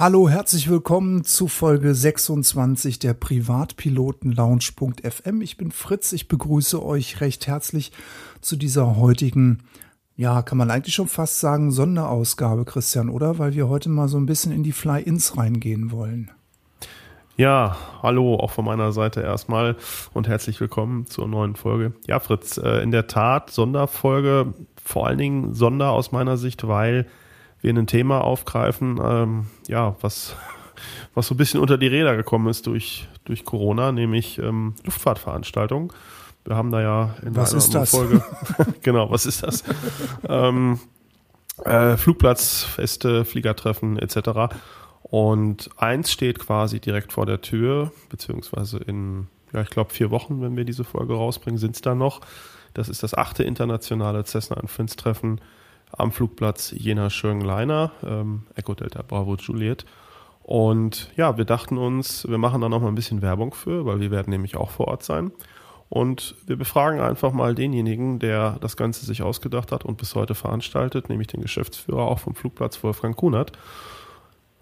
Hallo, herzlich willkommen zu Folge 26 der Privatpiloten Lounge.fm. Ich bin Fritz, ich begrüße euch recht herzlich zu dieser heutigen, ja, kann man eigentlich schon fast sagen, Sonderausgabe, Christian, oder? Weil wir heute mal so ein bisschen in die Fly-Ins reingehen wollen. Ja, hallo, auch von meiner Seite erstmal und herzlich willkommen zur neuen Folge. Ja, Fritz, äh, in der Tat Sonderfolge, vor allen Dingen Sonder aus meiner Sicht, weil wir ein Thema aufgreifen, ähm, ja, was, was so ein bisschen unter die Räder gekommen ist durch, durch Corona, nämlich ähm, Luftfahrtveranstaltungen. Wir haben da ja in was einer ist das? Folge, genau, was ist das? ähm, äh, Flugplatzfeste, Fliegertreffen etc. Und eins steht quasi direkt vor der Tür, beziehungsweise in, ja, ich glaube, vier Wochen, wenn wir diese Folge rausbringen, sind es da noch. Das ist das achte internationale Cessna Friends Treffen am Flugplatz Jena Schönleiner, ähm, Echo Delta Bravo Juliet. Und ja, wir dachten uns, wir machen da noch mal ein bisschen Werbung für, weil wir werden nämlich auch vor Ort sein. Und wir befragen einfach mal denjenigen, der das Ganze sich ausgedacht hat und bis heute veranstaltet, nämlich den Geschäftsführer auch vom Flugplatz Wolfgang Kunert.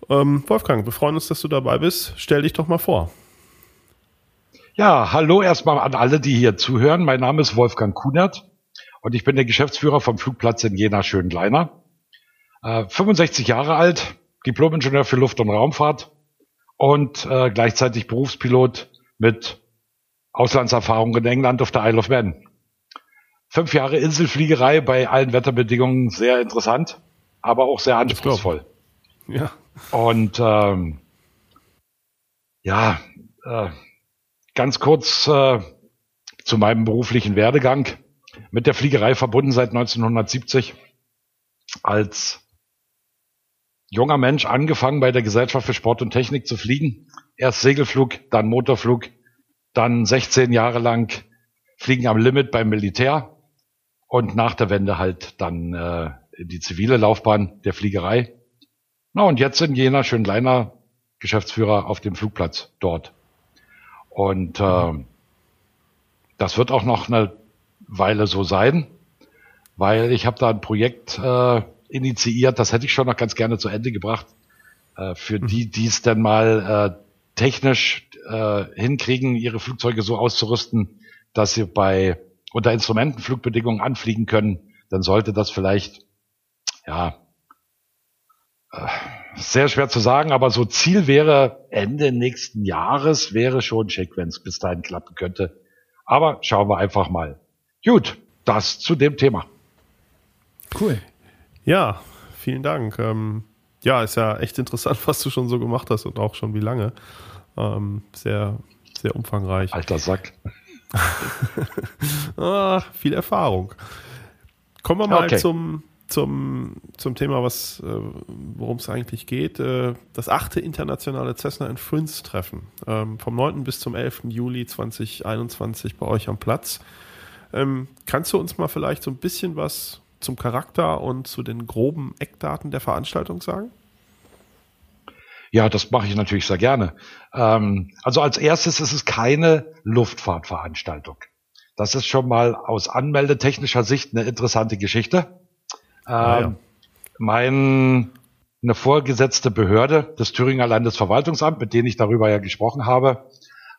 Ähm, Wolfgang, wir freuen uns, dass du dabei bist. Stell dich doch mal vor. Ja, hallo erstmal an alle, die hier zuhören. Mein Name ist Wolfgang Kunert und ich bin der Geschäftsführer vom Flugplatz in Jena Schönleiner. Äh, 65 Jahre alt, Diplomingenieur für Luft- und Raumfahrt und äh, gleichzeitig Berufspilot mit Auslandserfahrung in England auf der Isle of Man. Fünf Jahre Inselfliegerei bei allen Wetterbedingungen, sehr interessant, aber auch sehr anspruchsvoll. Ja. Und ähm, ja, äh, ganz kurz äh, zu meinem beruflichen Werdegang. Mit der Fliegerei verbunden seit 1970. Als junger Mensch angefangen bei der Gesellschaft für Sport und Technik zu fliegen. Erst Segelflug, dann Motorflug, dann 16 Jahre lang Fliegen am Limit beim Militär und nach der Wende halt dann äh, die zivile Laufbahn der Fliegerei. Na und jetzt in Jena Schönleiner Geschäftsführer auf dem Flugplatz dort. Und äh, das wird auch noch eine Weile so sein, weil ich habe da ein Projekt äh, initiiert, das hätte ich schon noch ganz gerne zu Ende gebracht, äh, für die, die es dann mal äh, technisch äh, hinkriegen, ihre Flugzeuge so auszurüsten, dass sie bei unter Instrumentenflugbedingungen anfliegen können, dann sollte das vielleicht, ja, äh, sehr schwer zu sagen, aber so Ziel wäre Ende nächsten Jahres, wäre schon schick, wenn es bis dahin klappen könnte. Aber schauen wir einfach mal. Gut, das zu dem Thema. Cool. Ja, vielen Dank. Ähm, ja, ist ja echt interessant, was du schon so gemacht hast und auch schon wie lange. Ähm, sehr, sehr umfangreich. Alter Sack. ah, viel Erfahrung. Kommen wir mal Okay. zum, zum, zum Thema, was, äh, worum es eigentlich geht. Äh, das achte internationale Cessna in Friends Treffen. Ähm, vom 9. bis zum 11. Juli 2021 bei euch am Platz. Ähm, kannst du uns mal vielleicht so ein bisschen was zum Charakter und zu den groben Eckdaten der Veranstaltung sagen? Ja, das mache ich natürlich sehr gerne. Ähm, also als erstes ist es keine Luftfahrtveranstaltung. Das ist schon mal aus anmeldetechnischer Sicht eine interessante Geschichte. Ähm, Ah, ja. Mein eine vorgesetzte Behörde, das Thüringer Landesverwaltungsamt, mit denen ich darüber ja gesprochen habe,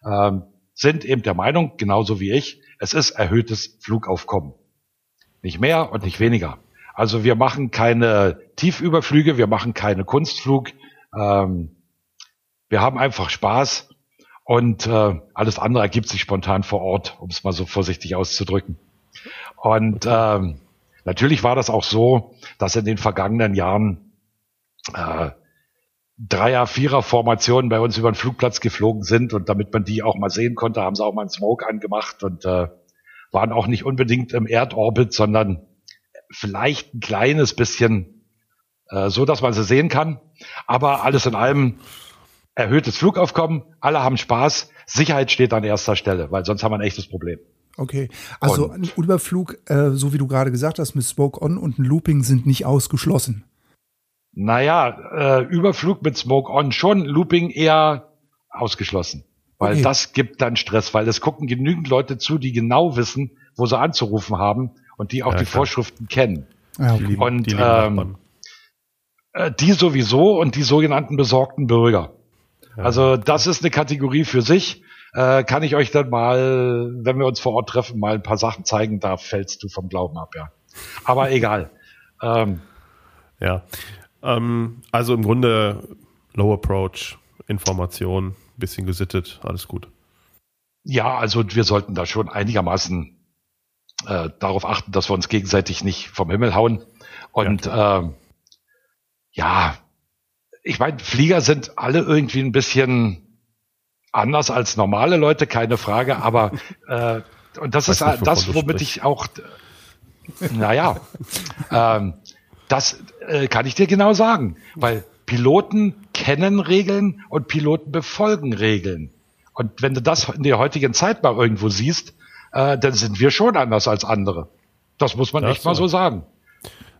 ähm, sind eben der Meinung, genauso wie ich, es ist erhöhtes Flugaufkommen. Nicht mehr und nicht weniger. Also wir machen keine Tiefüberflüge, wir machen keine Kunstflug. Ähm, wir haben einfach Spaß und äh, alles andere ergibt sich spontan vor Ort, um es mal so vorsichtig auszudrücken. Und ähm, natürlich war das auch so, dass in den vergangenen Jahren äh, Dreier-, Vierer-Formationen bei uns über den Flugplatz geflogen sind und damit man die auch mal sehen konnte, haben sie auch mal einen Smoke angemacht und äh, waren auch nicht unbedingt im Erdorbit, sondern vielleicht ein kleines bisschen äh, so, dass man sie sehen kann. Aber alles in allem erhöhtes Flugaufkommen, alle haben Spaß, Sicherheit steht an erster Stelle, weil sonst haben wir ein echtes Problem. Okay, also ein Überflug, äh, so wie du gerade gesagt hast, mit Smoke On und ein Looping sind nicht ausgeschlossen. Naja, äh, Überflug mit Smoke On schon, Looping eher ausgeschlossen. Weil Okay. das gibt dann Stress, weil es gucken genügend Leute zu, die genau wissen, wo sie anzurufen haben und die auch Ja, die klar. Vorschriften kennen. Ja, Die okay. Und, die ähm. Äh, die sowieso und die sogenannten besorgten Bürger. Ja. Also das ist eine Kategorie für sich. Äh, kann ich euch dann mal, wenn wir uns vor Ort treffen, mal ein paar Sachen zeigen, da fällst du vom Glauben ab, ja. Aber egal. Ähm, ja. Ähm, also im Grunde Low Approach, Information, bisschen gesittet, alles gut. Ja, also wir sollten da schon einigermaßen äh, darauf achten, dass wir uns gegenseitig nicht vom Himmel hauen. Und ja, äh, ja ich meine, Flieger sind alle irgendwie ein bisschen anders als normale Leute, keine Frage, aber äh, und das ist nicht, das, womit ich auch, naja, ähm, das äh, kann ich dir genau sagen, weil Piloten kennen Regeln und Piloten befolgen Regeln. Und wenn du das in der heutigen Zeit mal irgendwo siehst, äh, dann sind wir schon anders als andere. Das muss man das echt mal so sagen.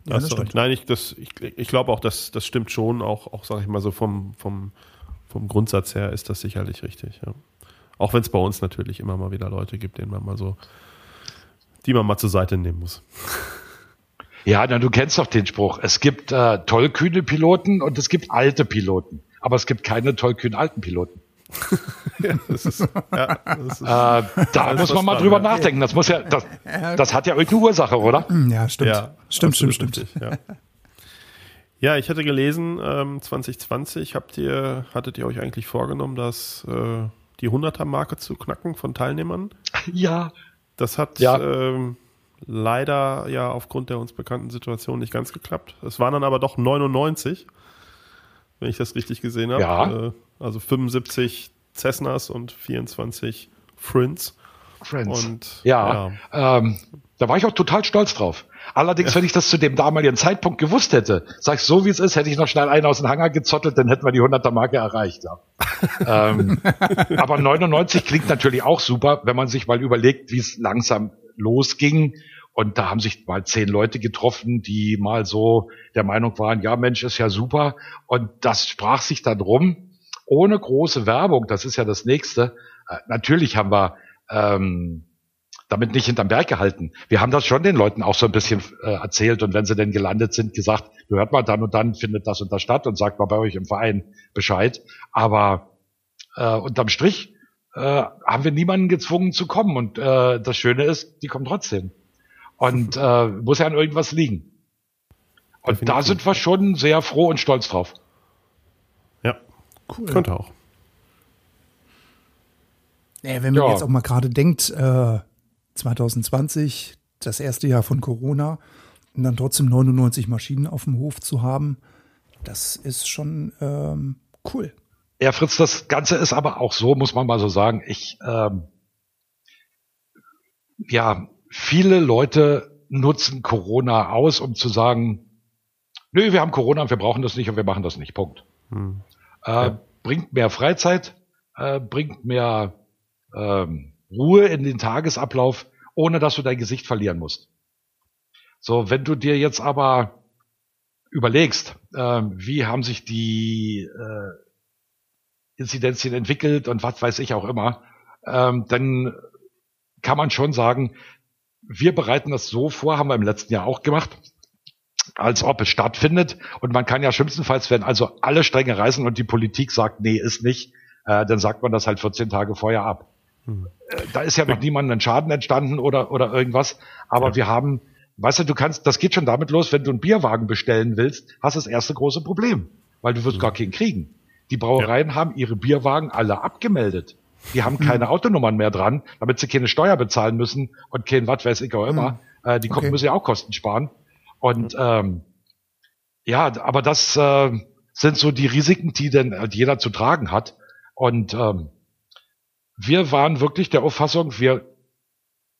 Ja, das Nein, ich, das, ich, ich glaube auch, dass das stimmt schon. Auch, auch sage ich mal so vom, vom, vom Grundsatz her ist das sicherlich richtig. Ja. Auch wenn es bei uns natürlich immer mal wieder Leute gibt, denen man mal so, die man mal zur Seite nehmen muss. Ja, na, du kennst doch den Spruch. Es gibt äh, tollkühne Piloten und es gibt alte Piloten. Aber es gibt keine tollkühnen alten Piloten. ja, das ist, ja, das ist, äh, da muss man mal drüber nachdenken. Das muss ja, das, das hat ja irgendeine Ursache, oder? Ja, stimmt. Ja, stimmt, stimmt, stimmt. Richtig, ja. ja. ich hatte gelesen, ähm, 2020 habt ihr, hattet ihr euch eigentlich vorgenommen, dass äh, die 100er-Marke zu knacken von Teilnehmern? Ja. Das hat ja. Ähm, leider ja aufgrund der uns bekannten Situation nicht ganz geklappt. Es waren dann aber doch 99 wenn ich das richtig gesehen habe. Ja. Äh, also 75 Cessnas und 24 Friends. Friends. Und, ja, ja. Ähm, da war ich auch total stolz drauf. Allerdings, ja. wenn ich das zu dem damaligen Zeitpunkt gewusst hätte, sag ich so wie es ist, hätte ich noch schnell einen aus dem Hangar gezottelt, dann hätten wir die 100er Marke erreicht. Ja. ähm, aber 99 klingt natürlich auch super, wenn man sich mal überlegt, wie es langsam losging und da haben sich mal zehn Leute getroffen, die mal so der Meinung waren, ja Mensch, ist ja super. Und das sprach sich dann rum, ohne große Werbung, das ist ja das Nächste. Äh, natürlich haben wir ähm, damit nicht hinterm Berg gehalten. Wir haben das schon den Leuten auch so ein bisschen äh, erzählt und wenn sie denn gelandet sind, gesagt, hört mal, dann und dann findet das und das statt und sagt mal bei euch im Verein Bescheid. Aber äh, unterm Strich äh, haben wir niemanden gezwungen zu kommen und äh, das Schöne ist, die kommen trotzdem. Und äh, muss ja an irgendwas liegen. Und Definitiv. da sind wir schon sehr froh und stolz drauf. Ja, cool. Könnte auch. Ja, wenn man ja. jetzt auch mal gerade denkt, äh, 2020, das erste Jahr von Corona, und dann trotzdem 99 Maschinen auf dem Hof zu haben, das ist schon ähm, cool. Ja, Fritz, das Ganze ist aber auch so, muss man mal so sagen. Ich, ähm, ja, viele Leute nutzen Corona aus, um zu sagen, nö, wir haben Corona und wir brauchen das nicht und wir machen das nicht. Punkt. Hm. Äh, ja. Bringt mehr Freizeit, äh, bringt mehr ähm, Ruhe in den Tagesablauf, ohne dass du dein Gesicht verlieren musst. So, wenn du dir jetzt aber überlegst, äh, wie haben sich die äh, Inzidenzien entwickelt und was weiß ich auch immer, ähm, dann kann man schon sagen, wir bereiten das so vor, haben wir im letzten Jahr auch gemacht, als ob es stattfindet. Und man kann ja schlimmstenfalls, wenn also alle Stränge reißen und die Politik sagt, nee, ist nicht, äh, dann sagt man das halt 14 Tage vorher ab. Hm. Äh, da ist ja noch niemandem ein Schaden entstanden oder, oder irgendwas. Aber ja. wir haben, weißt du, du kannst, das geht schon damit los, wenn du einen Bierwagen bestellen willst, hast du das erste große Problem, weil du wirst hm. gar keinen kriegen. Die Brauereien ja. haben ihre Bierwagen alle abgemeldet. Die haben keine mhm. Autonummern mehr dran, damit sie keine Steuer bezahlen müssen und kein was weiß ich auch immer. Mhm. Äh, die okay. müssen ja auch Kosten sparen. Und ähm, ja, aber das äh, sind so die Risiken, die denn äh, jeder zu tragen hat. Und ähm, wir waren wirklich der Auffassung, wir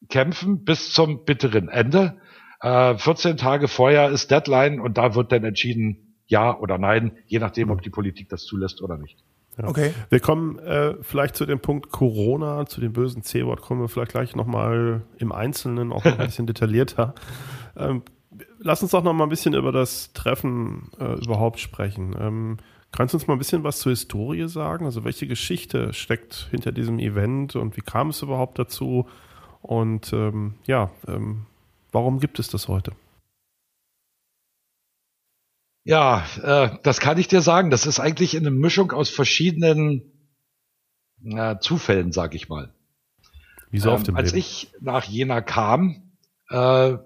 kämpfen bis zum bitteren Ende. Äh, 14 Tage vorher ist Deadline und da wird dann entschieden, ja oder nein, je nachdem, ob die Politik das zulässt oder nicht. Ja. Okay. Wir kommen äh, vielleicht zu dem Punkt Corona, zu dem bösen C-Wort kommen wir vielleicht gleich nochmal im Einzelnen auch noch ein bisschen detaillierter. Ähm, lass uns doch noch mal ein bisschen über das Treffen äh, überhaupt sprechen. Ähm, kannst du uns mal ein bisschen was zur Historie sagen? Also welche Geschichte steckt hinter diesem Event und wie kam es überhaupt dazu? Und ähm, ja, ähm, warum gibt es das heute? Ja, äh, das kann ich dir sagen. Das ist eigentlich eine Mischung aus verschiedenen äh, Zufällen, sag ich mal. Wieso ähm, auf dem Als Leben? ich nach Jena kam, äh,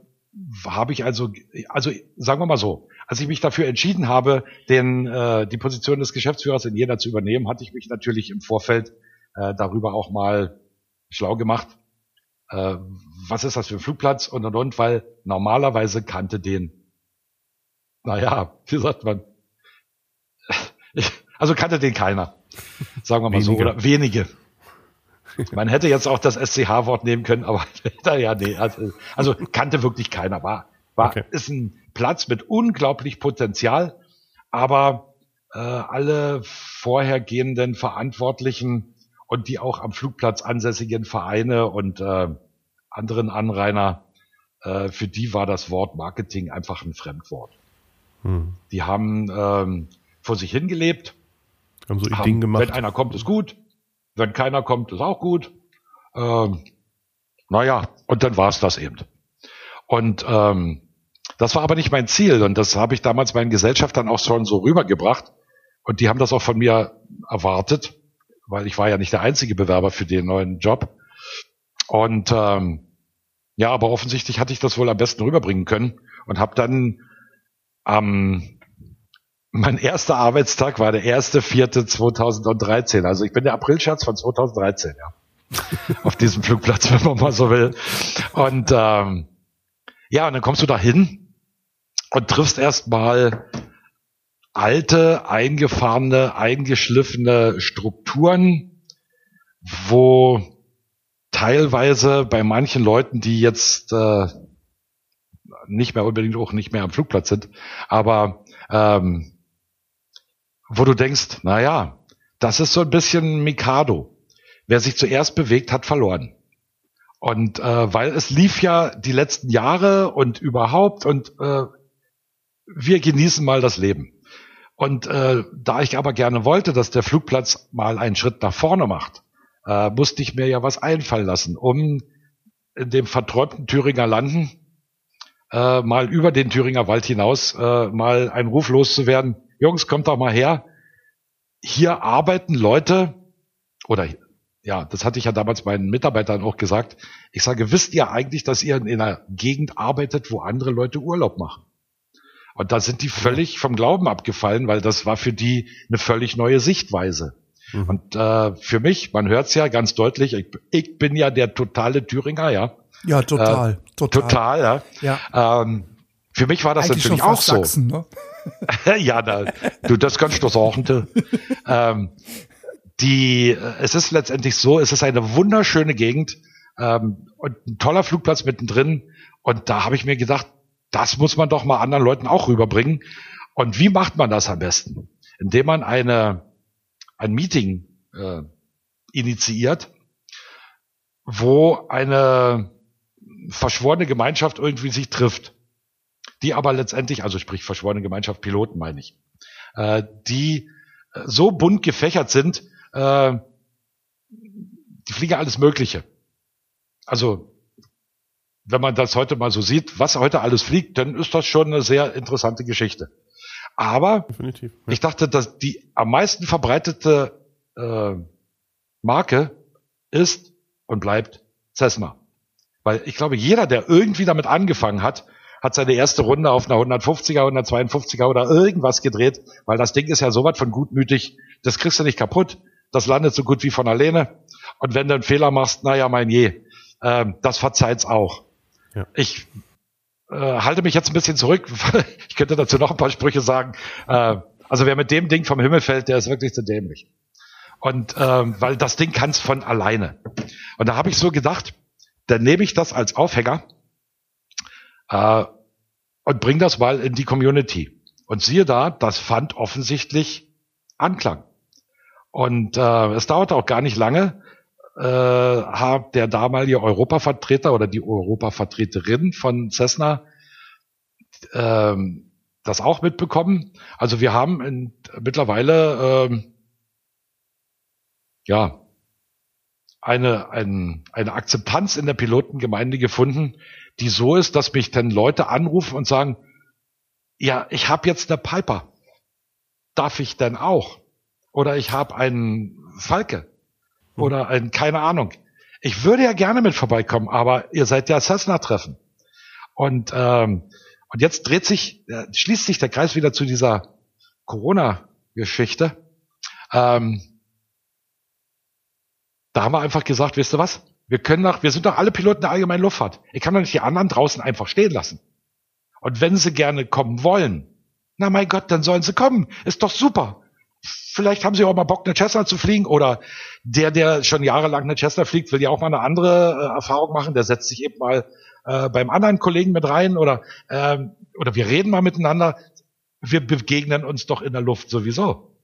habe ich also, also sagen wir mal so, als ich mich dafür entschieden habe, den, äh, die Position des Geschäftsführers in Jena zu übernehmen, hatte ich mich natürlich im Vorfeld äh, darüber auch mal schlau gemacht. Äh, was ist das für ein Flugplatz und und und, weil normalerweise kannte den, naja, wie sagt man, ich, also kannte den keiner, sagen wir mal wenige. so, oder wenige. Man hätte jetzt auch das SCH-Wort nehmen können, aber ja, nee, also, also kannte wirklich keiner. War, war okay. ist ein Platz mit unglaublich Potenzial, aber äh, alle vorhergehenden Verantwortlichen und die auch am Flugplatz ansässigen Vereine und äh, anderen Anrainer, äh, für die war das Wort Marketing einfach ein Fremdwort. Hm. Die haben ähm, vor sich hingelebt. Haben so haben, gemacht. Wenn einer kommt, ist gut. Wenn keiner kommt, ist auch gut. Ähm, naja, und dann war es das eben. Und ähm, das war aber nicht mein Ziel und das habe ich damals meinen Gesellschaftern auch schon so rübergebracht und die haben das auch von mir erwartet, weil ich war ja nicht der einzige Bewerber für den neuen Job. Und ähm, ja, aber offensichtlich hatte ich das wohl am besten rüberbringen können und habe dann ähm, mein erster Arbeitstag war der erste vierte 2013. Also ich bin der Aprilscherz von 2013, ja. Auf diesem Flugplatz, wenn man mal so will. Und ähm, ja, und dann kommst du da hin und triffst erstmal alte, eingefahrene, eingeschliffene Strukturen, wo teilweise bei manchen Leuten, die jetzt äh, nicht mehr unbedingt auch nicht mehr am Flugplatz sind, aber ähm, wo du denkst, na ja, das ist so ein bisschen Mikado. Wer sich zuerst bewegt, hat verloren. Und äh, weil es lief ja die letzten Jahre und überhaupt und äh, wir genießen mal das Leben. Und äh, da ich aber gerne wollte, dass der Flugplatz mal einen Schritt nach vorne macht, äh, musste ich mir ja was einfallen lassen, um in dem verträumten Thüringer Landen äh, mal über den Thüringer Wald hinaus äh, mal einen Ruf loszuwerden. Jungs, kommt doch mal her. Hier arbeiten Leute, oder ja, das hatte ich ja damals meinen Mitarbeitern auch gesagt. Ich sage, wisst ihr eigentlich, dass ihr in einer Gegend arbeitet, wo andere Leute Urlaub machen? Und da sind die völlig vom Glauben abgefallen, weil das war für die eine völlig neue Sichtweise. Mhm. Und äh, für mich, man hört es ja ganz deutlich, ich, ich, bin ja der totale Thüringer, ja. Ja, total. Äh, total. total, ja. ja. Ähm, für mich war das Eigentlich natürlich auch so. Sachsen, ne? ja, da, du, das kannst du sagen. ähm, die, es ist letztendlich so, es ist eine wunderschöne Gegend ähm, und ein toller Flugplatz mittendrin. Und da habe ich mir gedacht, das muss man doch mal anderen Leuten auch rüberbringen. Und wie macht man das am besten? Indem man eine, ein Meeting äh, initiiert, wo eine verschworene Gemeinschaft irgendwie sich trifft, die aber letztendlich, also sprich verschworene Gemeinschaft Piloten meine ich, äh, die so bunt gefächert sind, äh, die fliegen alles Mögliche. Also wenn man das heute mal so sieht, was heute alles fliegt, dann ist das schon eine sehr interessante Geschichte. Aber ja. ich dachte, dass die am meisten verbreitete äh, Marke ist und bleibt Cessna. Weil ich glaube, jeder, der irgendwie damit angefangen hat, hat seine erste Runde auf einer 150er, 152er oder irgendwas gedreht, weil das Ding ist ja so was von gutmütig, das kriegst du nicht kaputt, das landet so gut wie von alleine. Und wenn du einen Fehler machst, naja, mein je, äh, das verzeiht's auch. Ja. Ich äh, halte mich jetzt ein bisschen zurück. ich könnte dazu noch ein paar Sprüche sagen. Äh, also wer mit dem Ding vom Himmel fällt, der ist wirklich zu dämlich. Und äh, weil das Ding kann's von alleine. Und da habe ich so gedacht, dann nehme ich das als Aufhänger äh, und bring das mal in die Community. Und siehe da, das fand offensichtlich Anklang. Und äh, es dauerte auch gar nicht lange, äh, hat der damalige Europavertreter oder die Europavertreterin von Cessna äh, das auch mitbekommen. Also wir haben in, mittlerweile äh, ja eine, ein, eine Akzeptanz in der Pilotengemeinde gefunden, die so ist, dass mich dann Leute anrufen und sagen, ja, ich habe jetzt eine Piper. Darf ich denn auch? Oder ich habe einen Falke. Hm. Oder ein, keine Ahnung. Ich würde ja gerne mit vorbeikommen, aber ihr seid ja Cessna-Treffen. Und, ähm, und jetzt dreht sich, äh, schließt sich der Kreis wieder zu dieser Corona-Geschichte. Ähm, da haben wir einfach gesagt, wisst ihr was? Wir können doch, wir sind doch alle Piloten der allgemeinen Luftfahrt. Ich kann doch nicht die anderen draußen einfach stehen lassen. Und wenn sie gerne kommen wollen, na mein Gott, dann sollen sie kommen. Ist doch super. Vielleicht haben sie auch mal Bock, eine Cessna zu fliegen oder der, der schon jahrelang eine Cessna fliegt, will ja auch mal eine andere äh, Erfahrung machen. Der setzt sich eben mal äh, beim anderen Kollegen mit rein oder, ähm, oder wir reden mal miteinander. Wir begegnen uns doch in der Luft sowieso.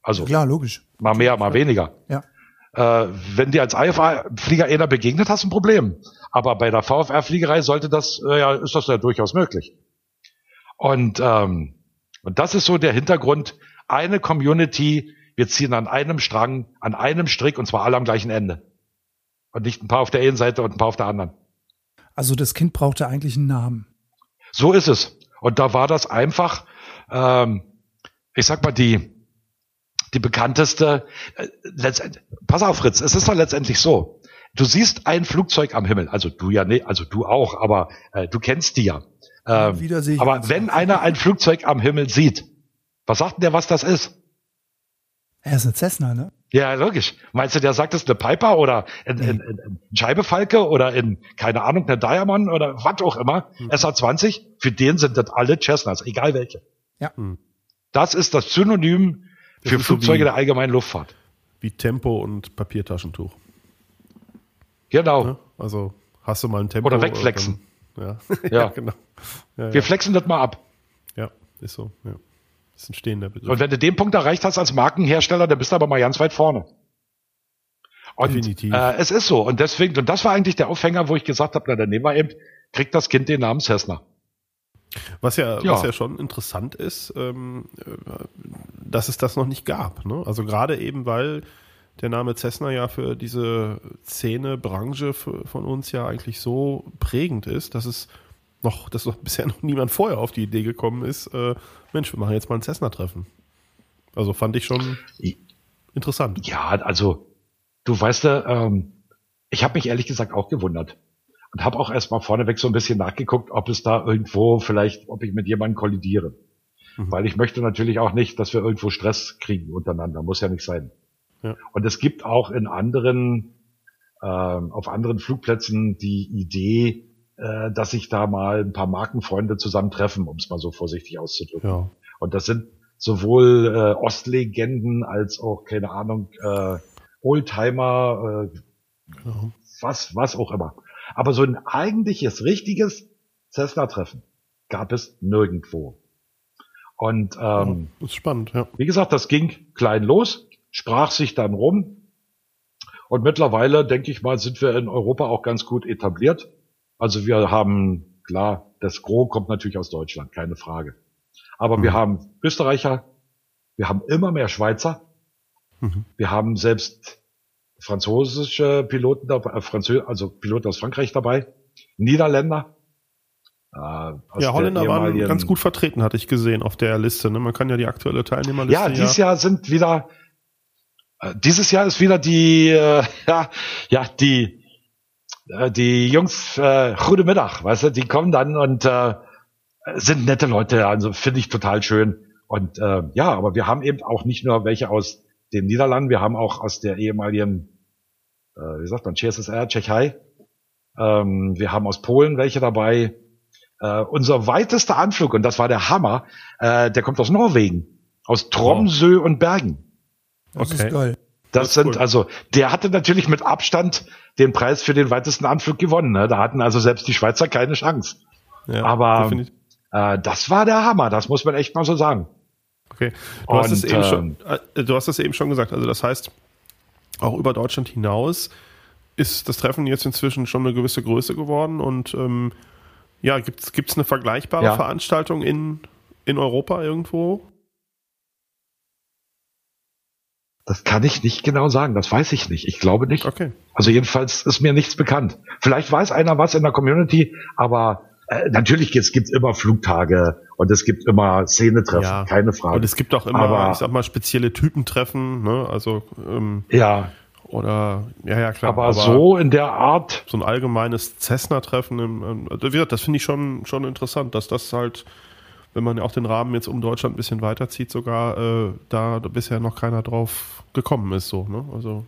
Also. Klar, logisch. Mal mehr, mal weniger. Ja. Äh, wenn dir als IFA-Flieger einer begegnet, hast du ein Problem. Aber bei der VFR-Fliegerei sollte das, äh, ja, ist das ja durchaus möglich. Und, ähm, und das ist so der Hintergrund. Eine Community, wir ziehen an einem Strang, an einem Strick und zwar alle am gleichen Ende. Und nicht ein paar auf der einen Seite und ein paar auf der anderen. Also das Kind brauchte eigentlich einen Namen. So ist es. Und da war das einfach, ähm, ich sag mal, die, die bekannteste, äh, pass auf Fritz, es ist doch letztendlich so, du siehst ein Flugzeug am Himmel, also du ja, nee, also du auch, aber äh, du kennst die ja. Ähm, Wieder sehe ich aber wenn einer ein Flugzeug am Himmel sieht, was sagt denn der, was das ist? Er ist eine Cessna, ne? Ja, logisch. Meinst du, der sagt es eine Piper oder ein, ein, ein, ein Scheibefalke oder in, keine Ahnung, eine Diamond oder was auch immer, hm. SA-20, für den sind das alle Cessnas, egal welche. Ja. Hm. Das ist das Synonym für Flugzeuge so der allgemeinen Luftfahrt. Wie Tempo und Papiertaschentuch. Genau. Ja, also hast du mal ein Tempo. Oder wegflexen. Dann, ja. ja. genau. Ja, Wir flexen das mal ab. Ja, ist so. Ja. Das ist ein stehender Begriff. Und wenn du den Punkt erreicht hast als Markenhersteller, dann bist du aber mal ganz weit vorne. Und, Definitiv. Äh, es ist so. Und deswegen, und das war eigentlich der Aufhänger, wo ich gesagt habe, na dann nehmen wir eben, kriegt das Kind den Namen Cessna. Was ja, ja, was ja schon interessant ist, ähm, dass es das noch nicht gab. Ne? Also gerade eben, weil der Name Cessna ja für diese Szene, Branche von uns ja eigentlich so prägend ist, dass es noch, dass noch bisher noch niemand vorher auf die Idee gekommen ist, äh, Mensch, wir machen jetzt mal ein Cessna-Treffen. Also fand ich schon interessant. Ja, also du weißt ja, ähm, ich habe mich ehrlich gesagt auch gewundert und habe auch erstmal vorneweg so ein bisschen nachgeguckt, ob es da irgendwo vielleicht, ob ich mit jemandem kollidiere. Mhm. Weil ich möchte natürlich auch nicht, dass wir irgendwo Stress kriegen untereinander. Muss ja nicht sein. Ja. Und es gibt auch in anderen, äh, auf anderen Flugplätzen die Idee, äh, dass sich da mal ein paar Markenfreunde zusammentreffen, um es mal so vorsichtig auszudrücken. Ja. Und das sind sowohl äh, Ostlegenden als auch, keine Ahnung, äh, Oldtimer, äh, ja. was, was auch immer. Aber so ein eigentliches, richtiges Cessna-Treffen gab es nirgendwo. Und ähm, das ist spannend, ja. Wie gesagt, das ging klein los, sprach sich dann rum. Und mittlerweile, denke ich mal, sind wir in Europa auch ganz gut etabliert. Also wir haben, klar, das Gros kommt natürlich aus Deutschland, keine Frage. Aber mhm. wir haben Österreicher, wir haben immer mehr Schweizer, mhm. wir haben selbst französische Piloten dabei, äh, also Piloten aus Frankreich dabei, Niederländer. Äh, ja, Holländer waren ganz gut vertreten, hatte ich gesehen auf der Liste. Ne? Man kann ja die aktuelle Teilnehmerliste. Ja, dieses ja Jahr sind wieder, äh, dieses Jahr ist wieder die, äh, ja, ja, die, äh, die Jungs, äh, gute Mittag, weißt du, die kommen dann und äh, sind nette Leute, also finde ich total schön. Und äh, ja, aber wir haben eben auch nicht nur welche aus den Niederlanden, wir haben auch aus der ehemaligen äh, wie sagt man, CSSR, Tschechei. Ähm, wir haben aus Polen welche dabei. Äh, unser weitester Anflug, und das war der Hammer, äh, der kommt aus Norwegen, aus Tromsø oh. und Bergen. Das okay. ist geil. Das, das sind cool. also, der hatte natürlich mit Abstand den Preis für den weitesten Anflug gewonnen. Ne? Da hatten also selbst die Schweizer keine Chance. Ja, Aber äh, das war der Hammer, das muss man echt mal so sagen. Okay. Du und, hast es eben schon, ähm, äh, du hast es eben schon gesagt. Also das heißt, auch über Deutschland hinaus ist das Treffen jetzt inzwischen schon eine gewisse Größe geworden und ähm, ja, gibt es eine vergleichbare ja. Veranstaltung in, in Europa irgendwo? Das kann ich nicht genau sagen, das weiß ich nicht. Ich glaube nicht. Okay. Also jedenfalls ist mir nichts bekannt. Vielleicht weiß einer was in der Community, aber äh, natürlich es gibt immer Flugtage und es gibt immer Szenetreffen, ja. keine Frage. Und es gibt auch immer, Aber, ich sag mal, spezielle Typentreffen, ne? Also ähm, ja. Oder ja, ja, klar. Aber, aber so in der Art. So ein allgemeines Cessna-Treffen, das finde ich schon, schon interessant, dass das halt, wenn man ja auch den Rahmen jetzt um Deutschland ein bisschen weiterzieht, sogar äh, da bisher noch keiner drauf gekommen ist, so, ne? Also.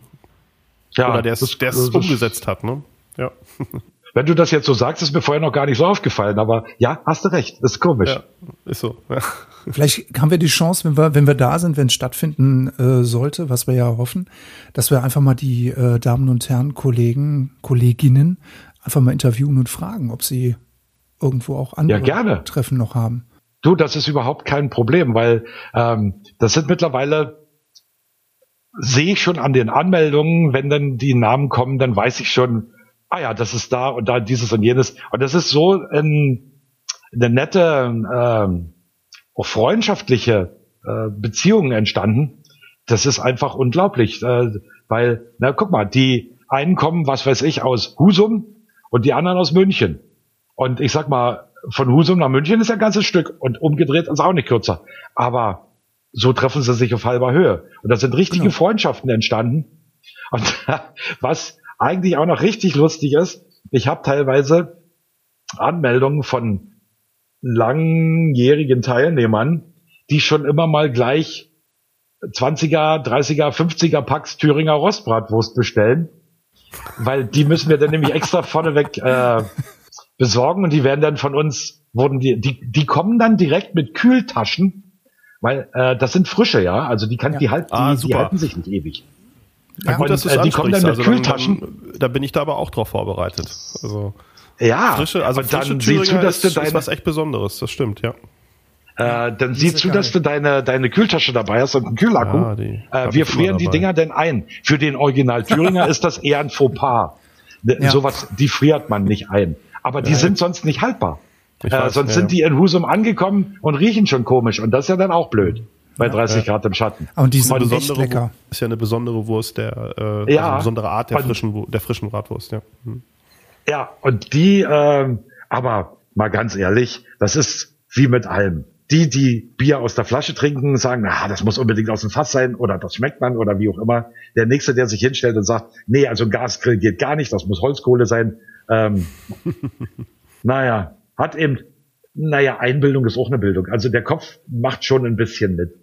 Ja, oder der es umgesetzt hat, ne? Ja. Wenn du das jetzt so sagst, ist mir vorher noch gar nicht so aufgefallen, aber ja, hast du recht, das ist komisch. Ja, ist so. Ja. Vielleicht haben wir die Chance, wenn wir, wenn wir da sind, wenn es stattfinden äh, sollte, was wir ja hoffen, dass wir einfach mal die äh, Damen und Herren, Kollegen, Kolleginnen einfach mal interviewen und fragen, ob sie irgendwo auch andere ja, Treffen noch haben. Du, das ist überhaupt kein Problem, weil ähm, das sind mittlerweile sehe ich schon an den Anmeldungen, wenn dann die Namen kommen, dann weiß ich schon, ah ja, das ist da und da dieses und jenes. Und das ist so ein, eine nette, ähm, auch freundschaftliche äh, Beziehung entstanden. Das ist einfach unglaublich, äh, weil, na guck mal, die einen kommen, was weiß ich, aus Husum und die anderen aus München. Und ich sag mal, von Husum nach München ist ein ganzes Stück und umgedreht ist auch nicht kürzer. Aber so treffen sie sich auf halber Höhe. Und da sind richtige genau. Freundschaften entstanden. Und was eigentlich auch noch richtig lustig ist, ich habe teilweise Anmeldungen von langjährigen Teilnehmern, die schon immer mal gleich 20er, 30er, 50er Packs Thüringer Rostbratwurst bestellen, weil die müssen wir dann nämlich extra vorneweg äh, besorgen und die werden dann von uns, wurden die, die, die kommen dann direkt mit Kühltaschen, weil äh, das sind frische, ja, also die kann, ja. die, halt, die, ah, die halten sich nicht ewig. Ja, gut, dass du äh, die kommen dann mit also Kühltaschen. Dann, dann, da bin ich da aber auch drauf vorbereitet. Also ja, frische, also frische dann siehst du, dass ist, du deine, ist was echt Besonderes. Das stimmt, ja. Äh, dann siehst du, dass du deine, deine Kühltasche dabei hast und einen Kühlakku. Ja, äh, wir frieren die Dinger denn ein. Für den Original Thüringer ist das eher ein Fauxpas. Ja. Sowas, die friert man nicht ein. Aber die ja. sind sonst nicht haltbar. Äh, weiß, sonst sind die in Husum angekommen und riechen schon komisch. Und das ist ja dann auch blöd bei 30 Grad im Schatten. Und die sind echt lecker. Ist ja eine besondere Wurst, der, äh, ja, also eine besondere Art der frischen, der frischen Bratwurst, ja. Hm. Ja, und die, ähm, aber mal ganz ehrlich, das ist wie mit allem. Die, die Bier aus der Flasche trinken, sagen, na, das muss unbedingt aus dem Fass sein oder das schmeckt man oder wie auch immer. Der nächste, der sich hinstellt und sagt, nee, also ein Gasgrill geht gar nicht, das muss Holzkohle sein. Ähm, naja, hat eben, naja, Einbildung ist auch eine Bildung. Also der Kopf macht schon ein bisschen mit.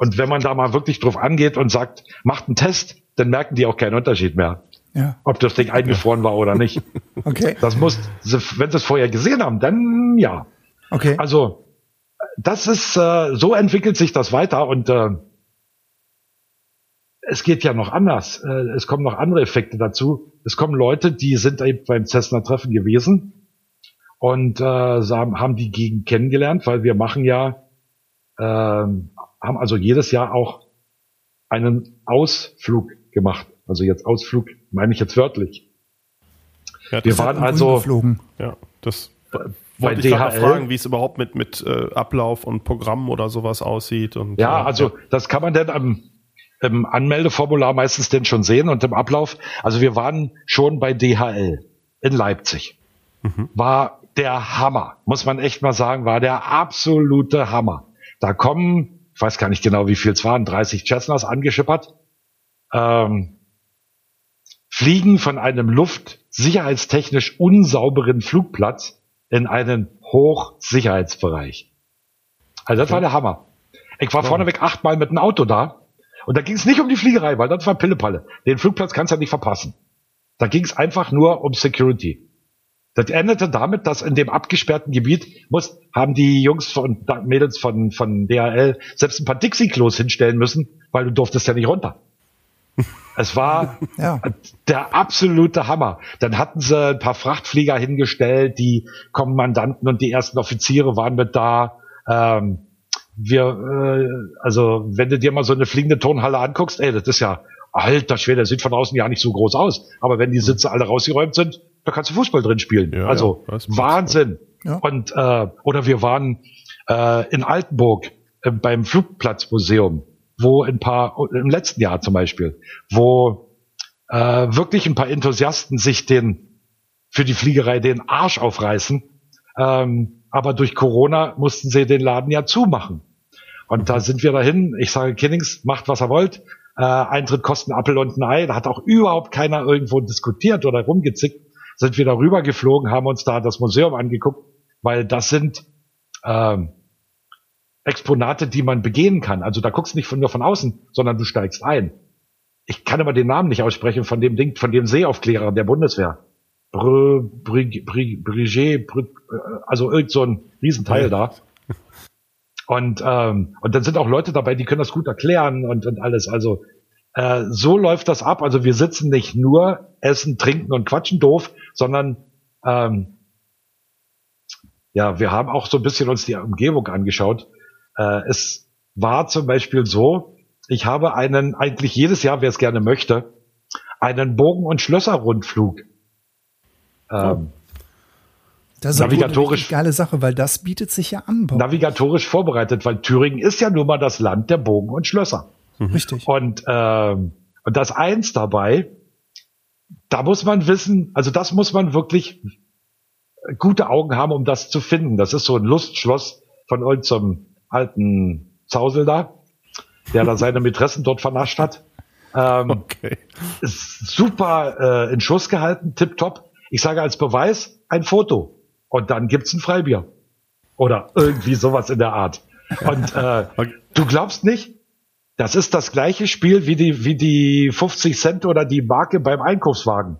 Und wenn man da mal wirklich drauf angeht und sagt, macht einen Test, dann merken die auch keinen Unterschied mehr. Ja. Ob das Ding eingefroren war oder nicht. Okay. Das muss, wenn sie es vorher gesehen haben, dann ja. Okay. Also, das ist, äh, so entwickelt sich das weiter und äh, es geht ja noch anders. Äh, es kommen noch andere Effekte dazu. Es kommen Leute, die sind eben beim Cessna-Treffen gewesen und äh, haben die Gegend kennengelernt, weil wir machen ja äh, haben also jedes Jahr auch einen Ausflug gemacht. Also jetzt Ausflug meine ich jetzt wörtlich. Ja, wir waren also geflogen. Ja, das wollte ich DHL, fragen, wie es überhaupt mit mit äh, Ablauf und Programm oder sowas aussieht. Und, ja, äh, also ja. das kann man denn am im Anmeldeformular meistens denn schon sehen und im Ablauf. Also wir waren schon bei DHL in Leipzig. Mhm. War der Hammer, muss man echt mal sagen, war der absolute Hammer. Da kommen ich weiß gar nicht genau, wie viel es waren, 30 Cessnas angeschippert, ähm, fliegen von einem luftsicherheitstechnisch unsauberen Flugplatz in einen Hochsicherheitsbereich. Also das okay. war der Hammer. Ich war ja. vorneweg achtmal mit dem Auto da und da ging es nicht um die Fliegerei, weil das war Pillepalle. Den Flugplatz kannst du ja nicht verpassen. Da ging es einfach nur um Security. Das endete damit, dass in dem abgesperrten Gebiet muss, haben die Jungs und Mädels von, von DHL selbst ein paar Dixie-Klos hinstellen müssen, weil du durftest ja nicht runter. Es war ja. der absolute Hammer. Dann hatten sie ein paar Frachtflieger hingestellt, die Kommandanten und die ersten Offiziere waren mit da. Ähm, wir, äh, also wenn du dir mal so eine fliegende Turnhalle anguckst, ey, das ist ja alter Schwede, das sieht von außen ja nicht so groß aus. Aber wenn die Sitze alle rausgeräumt sind, da kannst du Fußball drin spielen. Ja, also ja, Wahnsinn. Ja. Und äh, oder wir waren äh, in Altenburg äh, beim Flugplatzmuseum, wo ein paar im letzten Jahr zum Beispiel, wo äh, wirklich ein paar Enthusiasten sich den für die Fliegerei den Arsch aufreißen, Ähm, aber durch Corona mussten sie den Laden ja zumachen. Und da sind wir dahin. Ich sage, Kinnings, macht was er wollt. Äh, Eintritt kosten Appel und ein Ei. Da hat auch überhaupt keiner irgendwo diskutiert oder rumgezickt. Sind wir da rüber geflogen, haben uns da das Museum angeguckt, weil das sind ähm, Exponate, die man begehen kann. Also da guckst du nicht von, nur von außen, sondern du steigst ein. Ich kann aber den Namen nicht aussprechen von dem Ding, von dem Seeaufklärer der Bundeswehr. Br, Brig, Brig, Brigier, Brig, äh, also irgend so ein Riesenteil da. Und, ähm, und dann sind auch Leute dabei, die können das gut erklären und, und alles. Also äh, so läuft das ab. Also wir sitzen nicht nur, essen, trinken und quatschen doof, sondern ähm, ja, wir haben auch so ein bisschen uns die Umgebung angeschaut. Äh, es war zum Beispiel so, ich habe einen, eigentlich jedes Jahr, wer es gerne möchte, einen Bogen- und Schlösserrundflug. Ähm, das ist navigatorisch, eine geile Sache, weil das bietet sich ja an. Navigatorisch vorbereitet, weil Thüringen ist ja nun mal das Land der Bogen und Schlösser. Mhm. Richtig. Und, ähm, und das eins dabei, da muss man wissen, also das muss man wirklich gute Augen haben, um das zu finden. Das ist so ein Lustschloss von irgendeinem alten Zausel da, der da seine Mätressen dort vernascht hat. Ähm, okay. Ist super äh, in Schuss gehalten, tipptopp. Ich sage als Beweis ein Foto und dann gibt's ein Freibier oder irgendwie sowas in der Art. Und äh, okay. du glaubst nicht, das ist das gleiche Spiel wie die wie die 50 Cent oder die Marke beim Einkaufswagen.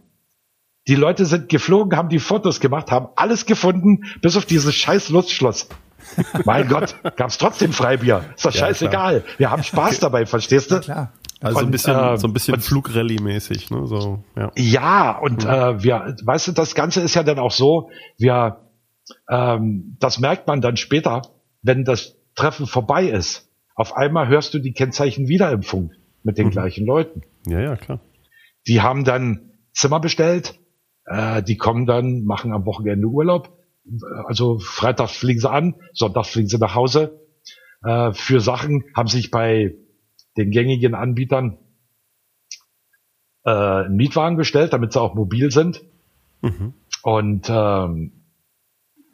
Die Leute sind geflogen, haben die Fotos gemacht, haben alles gefunden, bis auf dieses scheiß Lustschloss. mein Gott, gab's trotzdem Freibier. Ist doch ja, scheißegal. Klar. Wir haben Spaß dabei, verstehst du? Ja, klar. Also und, ein bisschen, äh, so ein bisschen Flugrallye-mäßig, ne? So, ja. ja, und ja. Äh, wir, weißt du, das Ganze ist ja dann auch so, wir, ähm, das merkt man dann später, wenn das Treffen vorbei ist. Auf einmal hörst du die Kennzeichen wieder im Funk mit den mhm. gleichen Leuten. Ja, ja, klar. Die haben dann Zimmer bestellt, äh, die kommen dann, machen am Wochenende Urlaub. Also Freitag fliegen sie an, Sonntag fliegen sie nach Hause. Äh, für Sachen haben sich bei den gängigen Anbietern äh, einen Mietwagen bestellt, damit sie auch mobil sind. Mhm. Und ähm,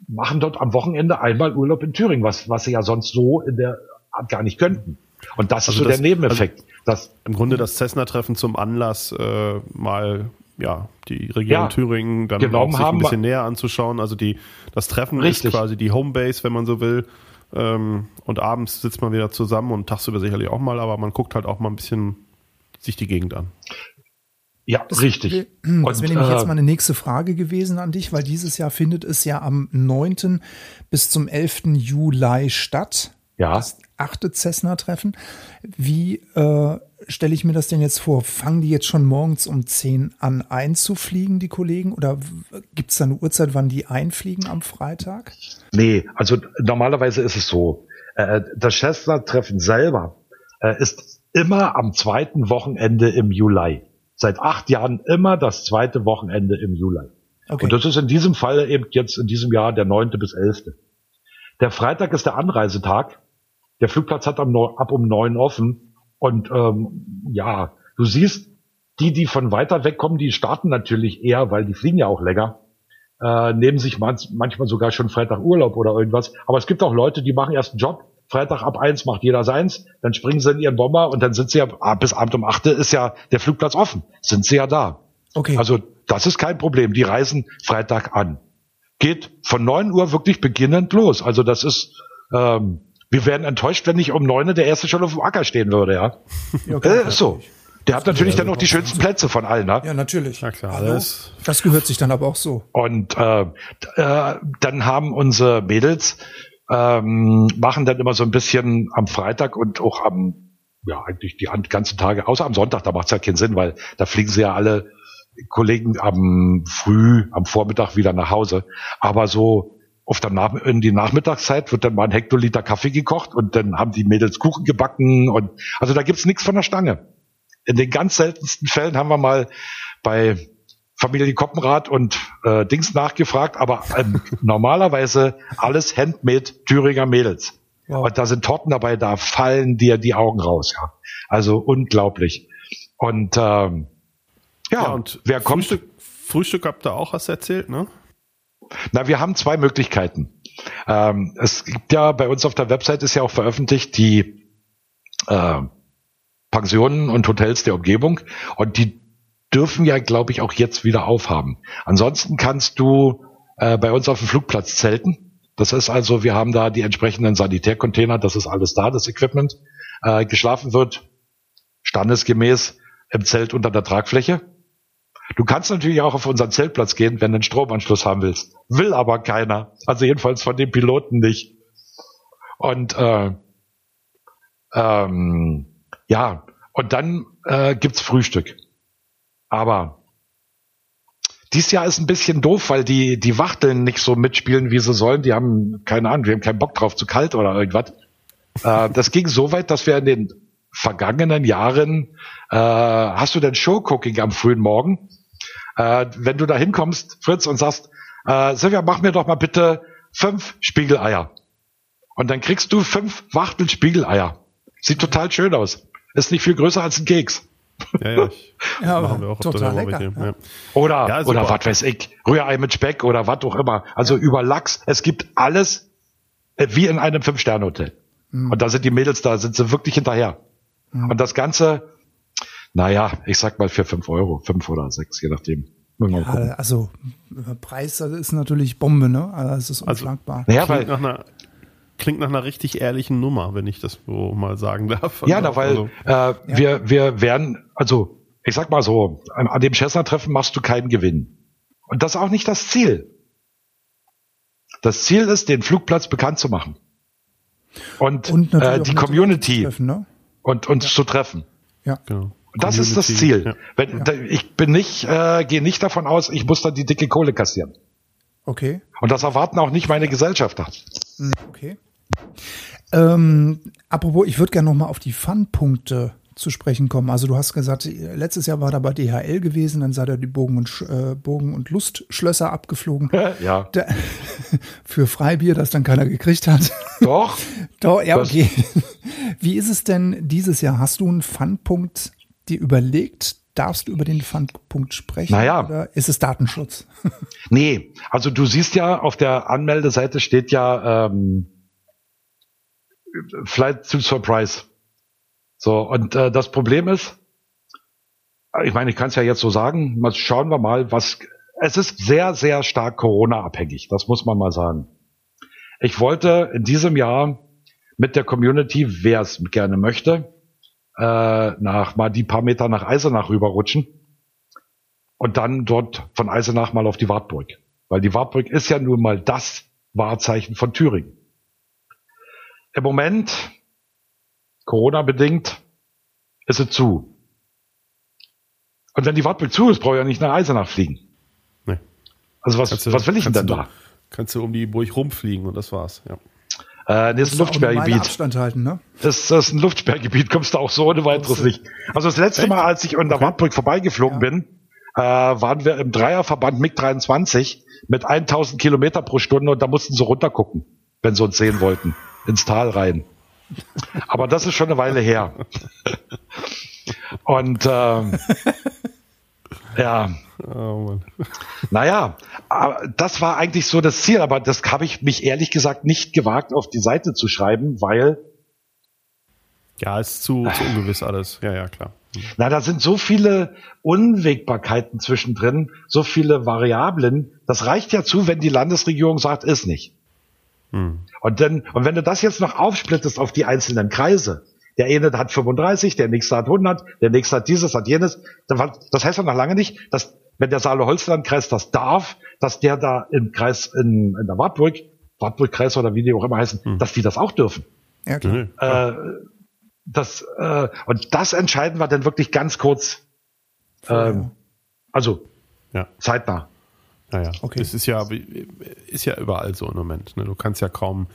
machen dort am Wochenende einmal Urlaub in Thüringen, was, was sie ja sonst so in der Art gar nicht könnten. Und das also ist so das, der Nebeneffekt. Also das, Im Grunde das Cessna-Treffen zum Anlass, äh, mal ja, die Region ja, Thüringen dann auch sich ein bisschen näher anzuschauen. Also die, das Treffen richtig. ist quasi die Homebase, wenn man so will. Ähm, und abends sitzt man wieder zusammen und tagsüber sicherlich auch mal, aber man guckt halt auch mal ein bisschen sich die Gegend an. Ja, das, richtig. Das wäre nämlich äh, jetzt mal eine nächste Frage gewesen an dich, weil dieses Jahr findet es ja am 9. bis zum 11. Juli statt. Ja. Das achte Cessna-Treffen. Wie äh, stelle ich mir das denn jetzt vor? Fangen die jetzt schon morgens um 10 an einzufliegen, die Kollegen? Oder gibt es da eine Uhrzeit, wann die einfliegen am Freitag? Nee, also normalerweise ist es so. Äh, das Cessna-Treffen selber äh, ist immer am zweiten Wochenende im Juli. Seit acht Jahren immer das zweite Wochenende im Juli. Okay. Und das ist in diesem Fall eben jetzt in diesem Jahr der neunte bis elfte. Der Freitag ist der Anreisetag. Der Flugplatz hat ab um neun offen und ähm, ja, du siehst, die, die von weiter weg kommen, die starten natürlich eher, weil die fliegen ja auch länger, äh, nehmen sich man manchmal sogar schon Freitag Urlaub oder irgendwas. Aber es gibt auch Leute, die machen erst einen Job. Freitag ab eins macht jeder seins, dann springen sie in ihren Bomber und dann sind sie ja ah, bis Abend um acht ist ja der Flugplatz offen. Sind sie ja da. Okay. Also das ist kein Problem. Die reisen Freitag an. Geht von neun Uhr wirklich beginnend los. Also das ist ähm, wir wären enttäuscht, wenn nicht um neun der erste schon auf dem Acker stehen würde, ja. ja klar, äh, so. Der hat natürlich dann noch die schönsten Plätze von allen, ne? Ja, natürlich. Ja, klar. Alles. Das gehört sich dann aber auch so. Und äh, äh, dann haben unsere Mädels ähm, machen dann immer so ein bisschen am Freitag und auch am, ja, eigentlich die ganzen Tage, außer am Sonntag, da macht es ja keinen Sinn, weil da fliegen sie ja alle Kollegen am früh, am Vormittag wieder nach Hause. Aber so auf der Nach in die Nachmittagszeit wird dann mal ein Hektoliter Kaffee gekocht und dann haben die Mädels Kuchen gebacken und also da gibt's nichts von der Stange. In den ganz seltensten Fällen haben wir mal bei Familie Koppenrad und äh, Dings nachgefragt, aber ähm, normalerweise alles Handmade Thüringer Mädels. Wow. Und da sind Torten dabei, da fallen dir die Augen raus. Ja. Also unglaublich. Und ähm, ja, ja und wer kommt? Frühstück, Frühstück habt ihr auch, hast du erzählt, ne? Na, wir haben zwei Möglichkeiten. Ähm, es gibt ja bei uns auf der Website ist ja auch veröffentlicht die äh, Pensionen und Hotels der Umgebung und die dürfen ja, glaube ich, auch jetzt wieder aufhaben. Ansonsten kannst du äh, bei uns auf dem Flugplatz zelten. Das ist also, wir haben da die entsprechenden Sanitärcontainer, das ist alles da, das Equipment. Äh, geschlafen wird standesgemäß im Zelt unter der Tragfläche. Du kannst natürlich auch auf unseren Zeltplatz gehen, wenn du einen Stromanschluss haben willst. Will aber keiner. Also jedenfalls von den Piloten nicht. Und äh, ähm, ja, und dann äh, gibt's Frühstück. Aber dies Jahr ist ein bisschen doof, weil die, die Wachteln nicht so mitspielen, wie sie sollen. Die haben keine Ahnung, wir haben keinen Bock drauf, zu kalt oder irgendwas. Äh, das ging so weit, dass wir in den vergangenen Jahren, äh, hast du denn Showcooking am frühen Morgen? Äh, wenn du da hinkommst, Fritz, und sagst, äh, Silvia, mach mir doch mal bitte fünf Spiegeleier. Und dann kriegst du fünf Wachtel Spiegeleier. Sieht total schön aus. Ist nicht viel größer als ein Keks. Ja, ja, ich, Ja, machen wir auch total lecker, welche, ja. Oder, Ja, oder was weiß ich, Rührei mit Speck oder was auch immer. Also über Lachs. Es gibt alles äh, wie in einem Fünf-Sterne-Hotel. Mhm. Und da sind die Mädels da, sind sie wirklich hinterher. Und das Ganze, naja, ich sag mal für fünf Euro, fünf oder sechs, je nachdem. Ja, also äh, Preis ist natürlich Bombe, ne? Also es ist Also- unschlagbar. Naja, Klingt weil, nach einer klingt nach einer richtig ehrlichen Nummer, wenn ich das so mal sagen darf. ja, na, weil Also, äh, wir, wir werden, also ich sag mal so, an, an dem Cessna-Treffen machst du keinen Gewinn. Und das ist auch nicht das Ziel. Das Ziel ist, den Flugplatz bekannt zu machen. Und, Und äh, die Community treffen, ne? Und uns zu treffen. Ja. genau. Das ist das Ziel. Ja. Wenn, da, ich bin nicht, äh, gehe nicht davon aus, ich muss dann die dicke Kohle kassieren. Okay. Und das erwarten auch nicht meine Gesellschafter. Hm, Okay. Ähm, apropos, ich würde gerne noch mal auf die Fun-Punkte zu sprechen kommen. Also du hast gesagt, letztes Jahr war da bei DHL gewesen, dann seid ihr die Bogen und, äh, Bogen und Lustschlösser abgeflogen. ja. Da, für Freibier, das dann keiner gekriegt hat. Doch. Doch, ja, okay. Wie ist es denn dieses Jahr? Hast du einen Fun-Punkt dir überlegt? Darfst du über den Fun-Punkt sprechen? Naja. Oder ist es Datenschutz? Nee, also du siehst ja, auf der Anmeldeseite steht ja ähm, Flight to Surprise. So, und äh, das Problem ist, ich meine, ich kann es ja jetzt so sagen, mal schauen wir mal, was es ist sehr, sehr stark Corona-abhängig, das muss man mal sagen. Ich wollte in diesem Jahr mit der Community, wer es gerne möchte, äh, nach mal die paar Meter nach Eisenach rüberrutschen und dann dort von Eisenach mal auf die Wartburg. Weil die Wartburg ist ja nun mal das Wahrzeichen von Thüringen. Im Moment, Corona-bedingt, ist sie zu. Und wenn die Wartburg zu ist, brauche ich ja nicht nach Eisenach fliegen. Nee. Also was, du- was will ich denn du da? Kannst du um die Burg rumfliegen und das war's. Ja. Äh, nee, ist ein Luftsperrgebiet. Abstand halten, ne? Das, das ist ein Luftsperrgebiet, kommst du auch so ohne weiteres nicht. Also das letzte Echt? Mal, als ich an der Okay. Wartburg vorbeigeflogen Ja. bin, äh, waren wir im Dreierverband MiG-23 mit 1000 Kilometer pro Stunde und da mussten sie runtergucken, wenn sie uns sehen wollten, ins Tal rein. Aber das ist schon eine Weile her. Und ähm, ja, Oh Mann. naja, das war eigentlich so das Ziel, aber das habe ich mich ehrlich gesagt nicht gewagt, auf die Seite zu schreiben, weil Ja, ist zu, zu ungewiss alles. Ja, ja, klar. Na, da sind so viele Unwägbarkeiten zwischendrin, so viele Variablen. Das reicht ja zu, wenn die Landesregierung sagt, ist nicht. Hm. Und dann, und wenn du das jetzt noch aufsplittest auf die einzelnen Kreise, der eine hat 35, der nächste hat 100, der nächste hat dieses, hat jenes, das heißt ja noch lange nicht, dass, wenn der Saale-Holzland-Kreis das darf, dass der da im Kreis, in, in der Wartburg, Wartburg-Kreis oder wie die auch immer heißen, dass die das auch dürfen. Ja, klar. Nö. Äh, das, äh, und das entscheiden wir dann wirklich ganz kurz, ähm, also Ja. zeitnah. Naja, Okay. das ist ja, ist ja überall so im Moment. Ne? Du kannst ja kaum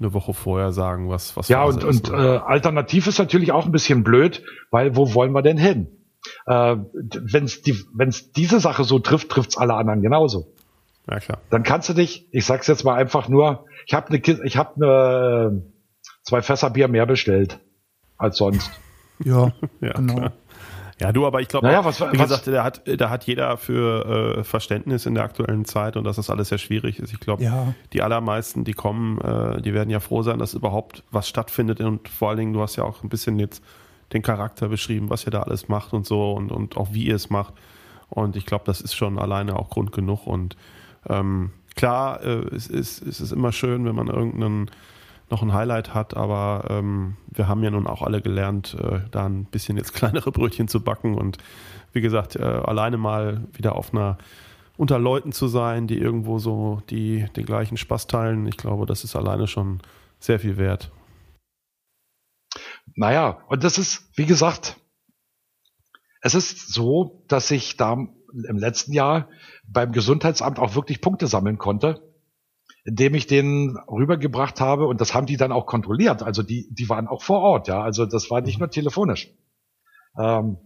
eine Woche vorher sagen, was, was Ja, Phase und, ist, und äh, alternativ ist natürlich auch ein bisschen blöd, weil wo wollen wir denn hin? Äh, Wenn es die, wenn's diese Sache so trifft, trifft's alle anderen genauso. ja, klar. Dann kannst du dich, ich sag's jetzt mal einfach nur, ich habe eine, ich habe eine zwei Fässer Bier mehr bestellt als sonst. Ja, Ja, genau. klar. Ja, du, aber ich glaube, naja, was, wie was, gesagt, da hat, da hat jeder für äh, Verständnis in der aktuellen Zeit und dass das alles sehr schwierig ist. Ich glaube, ja. die allermeisten, die kommen, äh, die werden ja froh sein, dass überhaupt was stattfindet und vor allen Dingen, du hast ja auch ein bisschen jetzt den Charakter beschrieben, was ihr da alles macht und so und, und auch wie ihr es macht. Und ich glaube, das ist schon alleine auch Grund genug. Und ähm, klar, äh, es, ist, es ist immer schön, wenn man irgendeinen noch ein Highlight hat, aber ähm, wir haben ja nun auch alle gelernt, äh, da ein bisschen jetzt kleinere Brötchen zu backen und wie gesagt, äh, alleine mal wieder auf einer unter Leuten zu sein, die irgendwo so die den gleichen Spaß teilen, ich glaube, das ist alleine schon sehr viel wert. Naja, und das ist, wie gesagt, es ist so, dass ich da im letzten Jahr beim Gesundheitsamt auch wirklich Punkte sammeln konnte indem ich den rübergebracht habe und das haben die dann auch kontrolliert. Also die, die waren auch vor Ort, ja. Also das war nicht mhm. nur telefonisch. Ähm,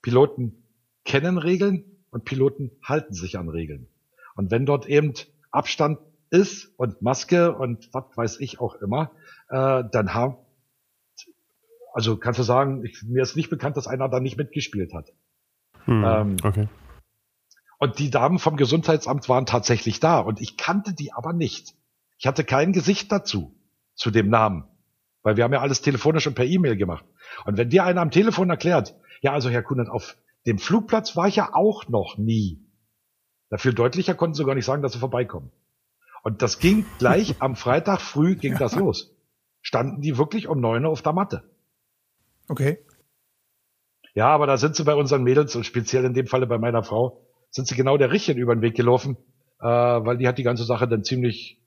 Piloten kennen Regeln und Piloten halten sich an Regeln. Und wenn dort eben Abstand ist und Maske und was weiß ich auch immer, äh, dann haben, also kannst du sagen, ich, mir ist nicht bekannt, dass einer da nicht mitgespielt hat. Hm, ähm, okay. Und die Damen vom Gesundheitsamt waren tatsächlich da und ich kannte die aber nicht. Ich hatte kein Gesicht dazu, zu dem Namen. Weil wir haben ja alles telefonisch und per E-Mail gemacht. Und wenn dir einer am Telefon erklärt, ja, also Herr Kunert, auf dem Flugplatz war ich ja auch noch nie. Dafür deutlicher konnten sie gar nicht sagen, dass sie vorbeikommen. Und das ging gleich am Freitag früh ging das los. Standen die wirklich um neun Uhr auf der Matte. Okay. Ja, aber da sind sie bei unseren Mädels und speziell in dem Falle bei meiner Frau sind sie genau der Richtigen über den Weg gelaufen, äh, weil die hat die ganze Sache dann ziemlich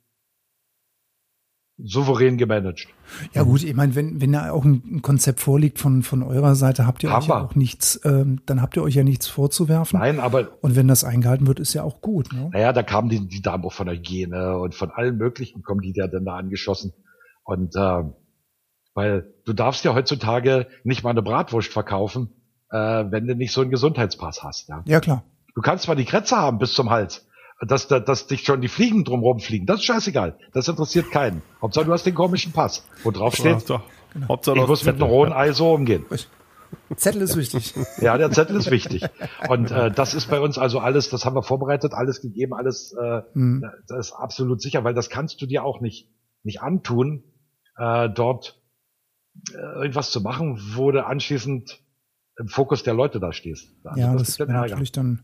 souverän gemanagt. Ja gut, ich meine, wenn, wenn da auch ein Konzept vorliegt von, von eurer Seite, habt ihr Haben euch ja auch nichts, ähm, dann habt ihr euch ja nichts vorzuwerfen. Nein, aber. Und wenn das eingehalten wird, ist ja auch gut. Ne? Naja, da kamen die, die Damen auch von der Hygiene und von allen möglichen kommen die ja dann da angeschossen. Und äh, weil du darfst ja heutzutage nicht mal eine Bratwurst verkaufen, äh, wenn du nicht so einen Gesundheitspass hast. Ja, ja klar. Du kannst zwar die Kretze haben bis zum Hals, dass, dass, dass dich schon die Fliegen drumherum fliegen. Das ist scheißegal. Das interessiert keinen. Hauptsache du hast den komischen Pass, wo drauf steht, ja, genau. Hauptsache, ich muss mit einem rohen Ei so umgehen. Zettel ist wichtig. Ja, der Zettel ist wichtig. Und äh, das ist bei uns also alles, das haben wir vorbereitet, alles gegeben, alles äh, hm. das ist absolut sicher, weil das kannst du dir auch nicht, nicht antun, äh, dort äh, irgendwas zu machen, wo du anschließend im Fokus der Leute da stehst. Also ja, das, das ist natürlich dann.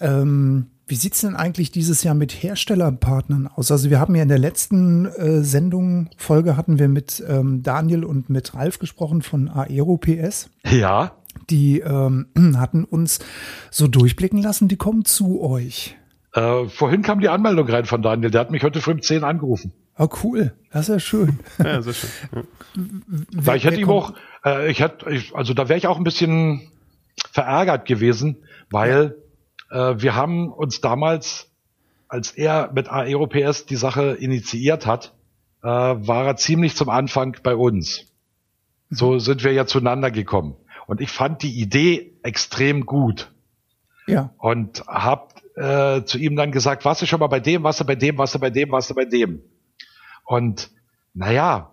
Ähm, wie sieht's denn eigentlich dieses Jahr mit Herstellerpartnern aus? Also wir haben ja in der letzten äh, Sendung, Folge hatten wir mit ähm, Daniel und mit Ralf gesprochen von AeroPS. Ja. Die ähm, hatten uns so durchblicken lassen, die kommen zu euch. Äh, vorhin kam die Anmeldung rein von Daniel, der hat mich heute früh um 10 angerufen. Oh, cool. Das ist ja schön. ja, sehr schön. Ja. Weil ich hätte ihm auch, äh, ich hätte, ich, also da wäre ich auch ein bisschen verärgert gewesen, weil äh, wir haben uns damals, als er mit AEROPS die Sache initiiert hat, äh, war er ziemlich zum Anfang bei uns. So mhm. sind wir ja zueinander gekommen. Und ich fand die Idee extrem gut. Ja. Und hab äh, zu ihm dann gesagt, warst du schon mal bei dem, warst du bei dem, warst du bei dem, warst du bei dem. Und naja,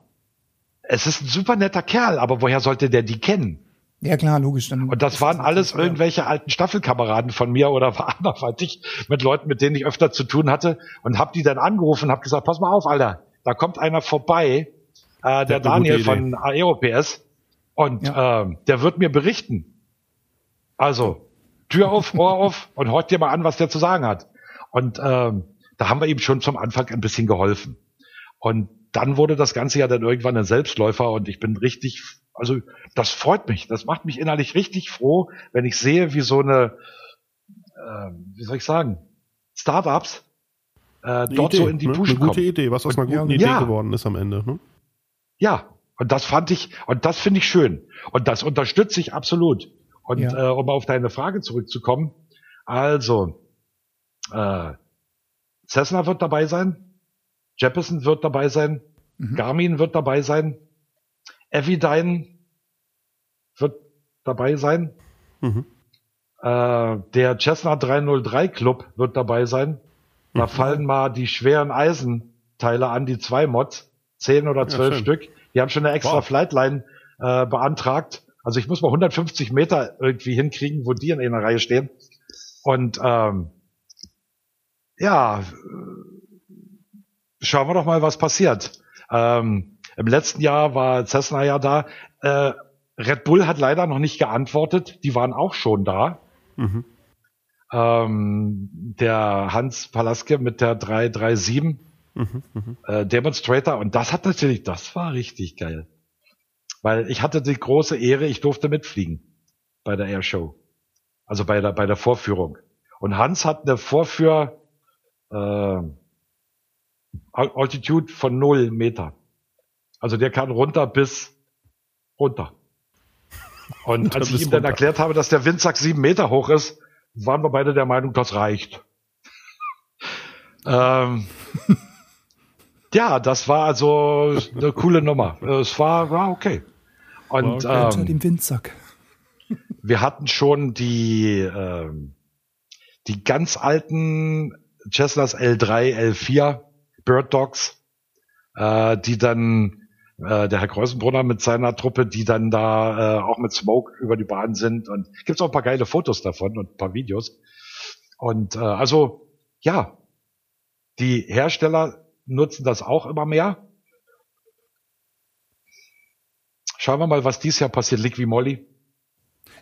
es ist ein super netter Kerl, aber woher sollte der die kennen? Ja klar, logisch. Dann und das waren alles irgendwelche alten Staffelkameraden von mir oder war anderweitig mit Leuten, mit denen ich öfter zu tun hatte und hab die dann angerufen und hab gesagt, pass mal auf, Alter, da kommt einer vorbei, äh, der, der Daniel von AEOPS und ja. äh, der wird mir berichten. Also Tür auf, Ohr auf und hört dir mal an, was der zu sagen hat. Und ähm, da haben wir ihm schon zum Anfang ein bisschen geholfen. Und dann wurde das Ganze ja dann irgendwann ein Selbstläufer und ich bin richtig, also das freut mich, das macht mich innerlich richtig froh, wenn ich sehe, wie so eine, äh, wie soll ich sagen, Startups äh, dort Idee, so in die ne? Puschen kommen. Eine gute Idee, was aus einer guten ja, Idee geworden ist am Ende. Ne? Ja, und das fand ich, und das finde ich schön. Und das unterstütze ich absolut. Und ja. äh, um auf deine Frage zurückzukommen, also äh, Cessna wird dabei sein, Jeppesen wird dabei sein. Mhm. Garmin wird dabei sein. Evidine wird dabei sein. Mhm. Äh, der Cessna 303 Club wird dabei sein. Da mhm. fallen mal die schweren Eisenteile an, die zwei Mods. Zehn oder zwölf ja, Stück. Die haben schon eine extra wow. Flightline äh, beantragt. Also ich muss mal 150 Meter irgendwie hinkriegen, wo die in einer Reihe stehen. Und ähm, ja, schauen wir doch mal, was passiert. Ähm, Im letzten Jahr war Cessna ja da. Äh, Red Bull hat leider noch nicht geantwortet. Die waren auch schon da. Mhm. Ähm, der Hans Palaske mit der 337 mhm, mhm, äh, Demonstrator. Und das hat natürlich, das war richtig geil. Weil ich hatte die große Ehre, ich durfte mitfliegen bei der Airshow. Also bei der, bei der Vorführung. Und Hans hat eine Vorführ, äh, Altitude von null Meter. Also der kann runter bis runter. Und als ich ihm dann erklärt habe, dass der Windsack sieben Meter hoch ist, waren wir beide der Meinung, das reicht. ähm, ja, das war also eine coole Nummer. Es war, war okay. Und okay. Ähm, dem Windsack. wir hatten schon die, ähm, die ganz alten Cessnas L3, L4 Bird Dogs, äh, die dann äh, der Herr Kreuzenbrunner mit seiner Truppe, die dann da äh, auch mit Smoke über die Bahn sind und gibt's auch ein paar geile Fotos davon und ein paar Videos. Und äh, also ja, die Hersteller nutzen das auch immer mehr. Schauen wir mal, was dieses Jahr passiert. Liqui Molly.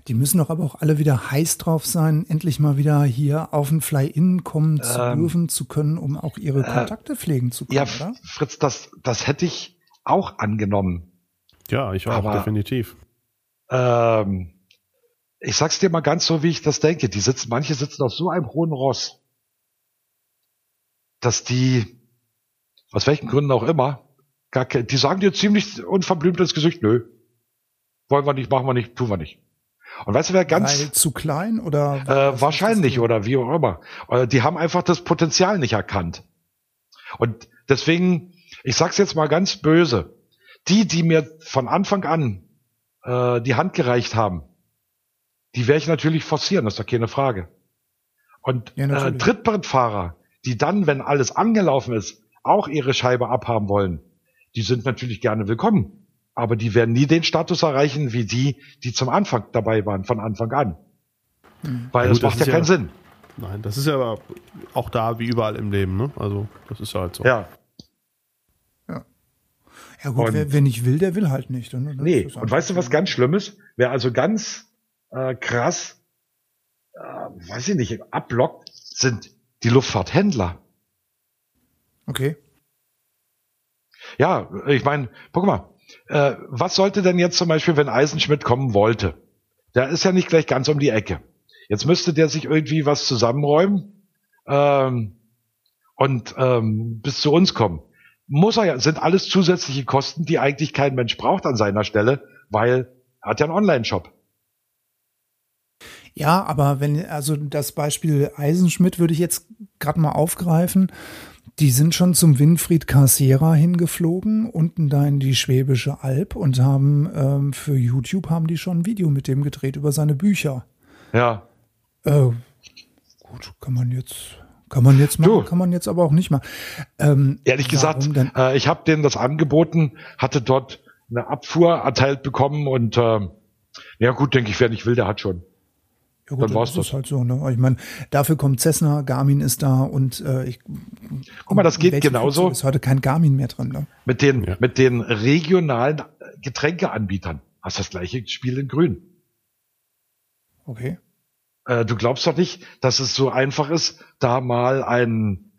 Die müssen doch aber auch alle wieder heiß drauf sein, endlich mal wieder hier auf ein Fly-In kommen zu ähm, dürfen, zu können, um auch ihre äh, Kontakte pflegen zu können, ja, oder? Fritz, das, das hätte ich auch angenommen. Ja, ich auch, aber, definitiv. Ähm, ich sag's dir mal ganz so, wie ich das denke. Die sitzen, manche sitzen auf so einem hohen Ross, dass die, aus welchen Gründen auch immer, gar keine, die sagen dir ziemlich unverblümt ins Gesicht, nö. Wollen wir nicht, machen wir nicht, tun wir nicht. Und weißt du, wer ganz. Weil zu klein oder? Äh, wahrscheinlich oder wie auch immer. Äh, die haben einfach das Potenzial nicht erkannt. Und deswegen, ich sag's jetzt mal ganz böse. Die, die mir von Anfang an äh, die Hand gereicht haben, die werde ich natürlich forcieren, das ist doch keine Frage. Und ja, äh, Trittbrettfahrer, die dann, wenn alles angelaufen ist, auch ihre Scheibe abhaben wollen, die sind natürlich gerne willkommen aber die werden nie den Status erreichen wie die, die zum Anfang dabei waren, von Anfang an. Mhm. Weil ja, das macht das ja keinen Sinn. Nein, das ist ja aber auch da wie überall im Leben, ne? Also, das ist ja halt so. Ja. Ja. Ja gut, und, wer, wer nicht will, der will halt nicht. Ne? Nee, und weißt du, was ganz Schlimmes? Wer also ganz äh, krass, äh, weiß ich nicht, abblockt, sind die Luftfahrthändler. Okay. Ja, ich meine, guck mal, äh, was sollte denn jetzt zum Beispiel, wenn Eisenschmidt kommen wollte? Der ist ja nicht gleich ganz um die Ecke. Jetzt müsste der sich irgendwie was zusammenräumen ähm, und ähm, bis zu uns kommen. Muss er ja, sind alles zusätzliche Kosten, die eigentlich kein Mensch braucht an seiner Stelle, weil er hat ja einen Online-Shop. Ja, aber wenn, also das Beispiel Eisenschmidt würde ich jetzt gerade mal aufgreifen. Die sind schon zum Winfried Cassera hingeflogen, unten da in die Schwäbische Alb und haben ähm, für YouTube haben die schon ein Video mit dem gedreht über seine Bücher. Ja. Äh, gut, kann man jetzt kann man jetzt machen, du. kann man jetzt aber auch nicht machen. Ähm, Ehrlich gesagt, äh, ich habe denen das angeboten, hatte dort eine Abfuhr erteilt bekommen und äh, ja gut, denke ich, wer nicht will, der hat schon. Ja gut, dann war's das. ist halt so. Ne? Ich meine, dafür kommt Cessna, Garmin ist da und äh, ich. Guck mal, das geht genauso. Ist heute kein Garmin mehr drin. Ne? Mit den ja. mit den regionalen Getränkeanbietern hast das gleiche Spiel in Grün. Okay. Äh, du glaubst doch nicht, dass es so einfach ist, da mal ein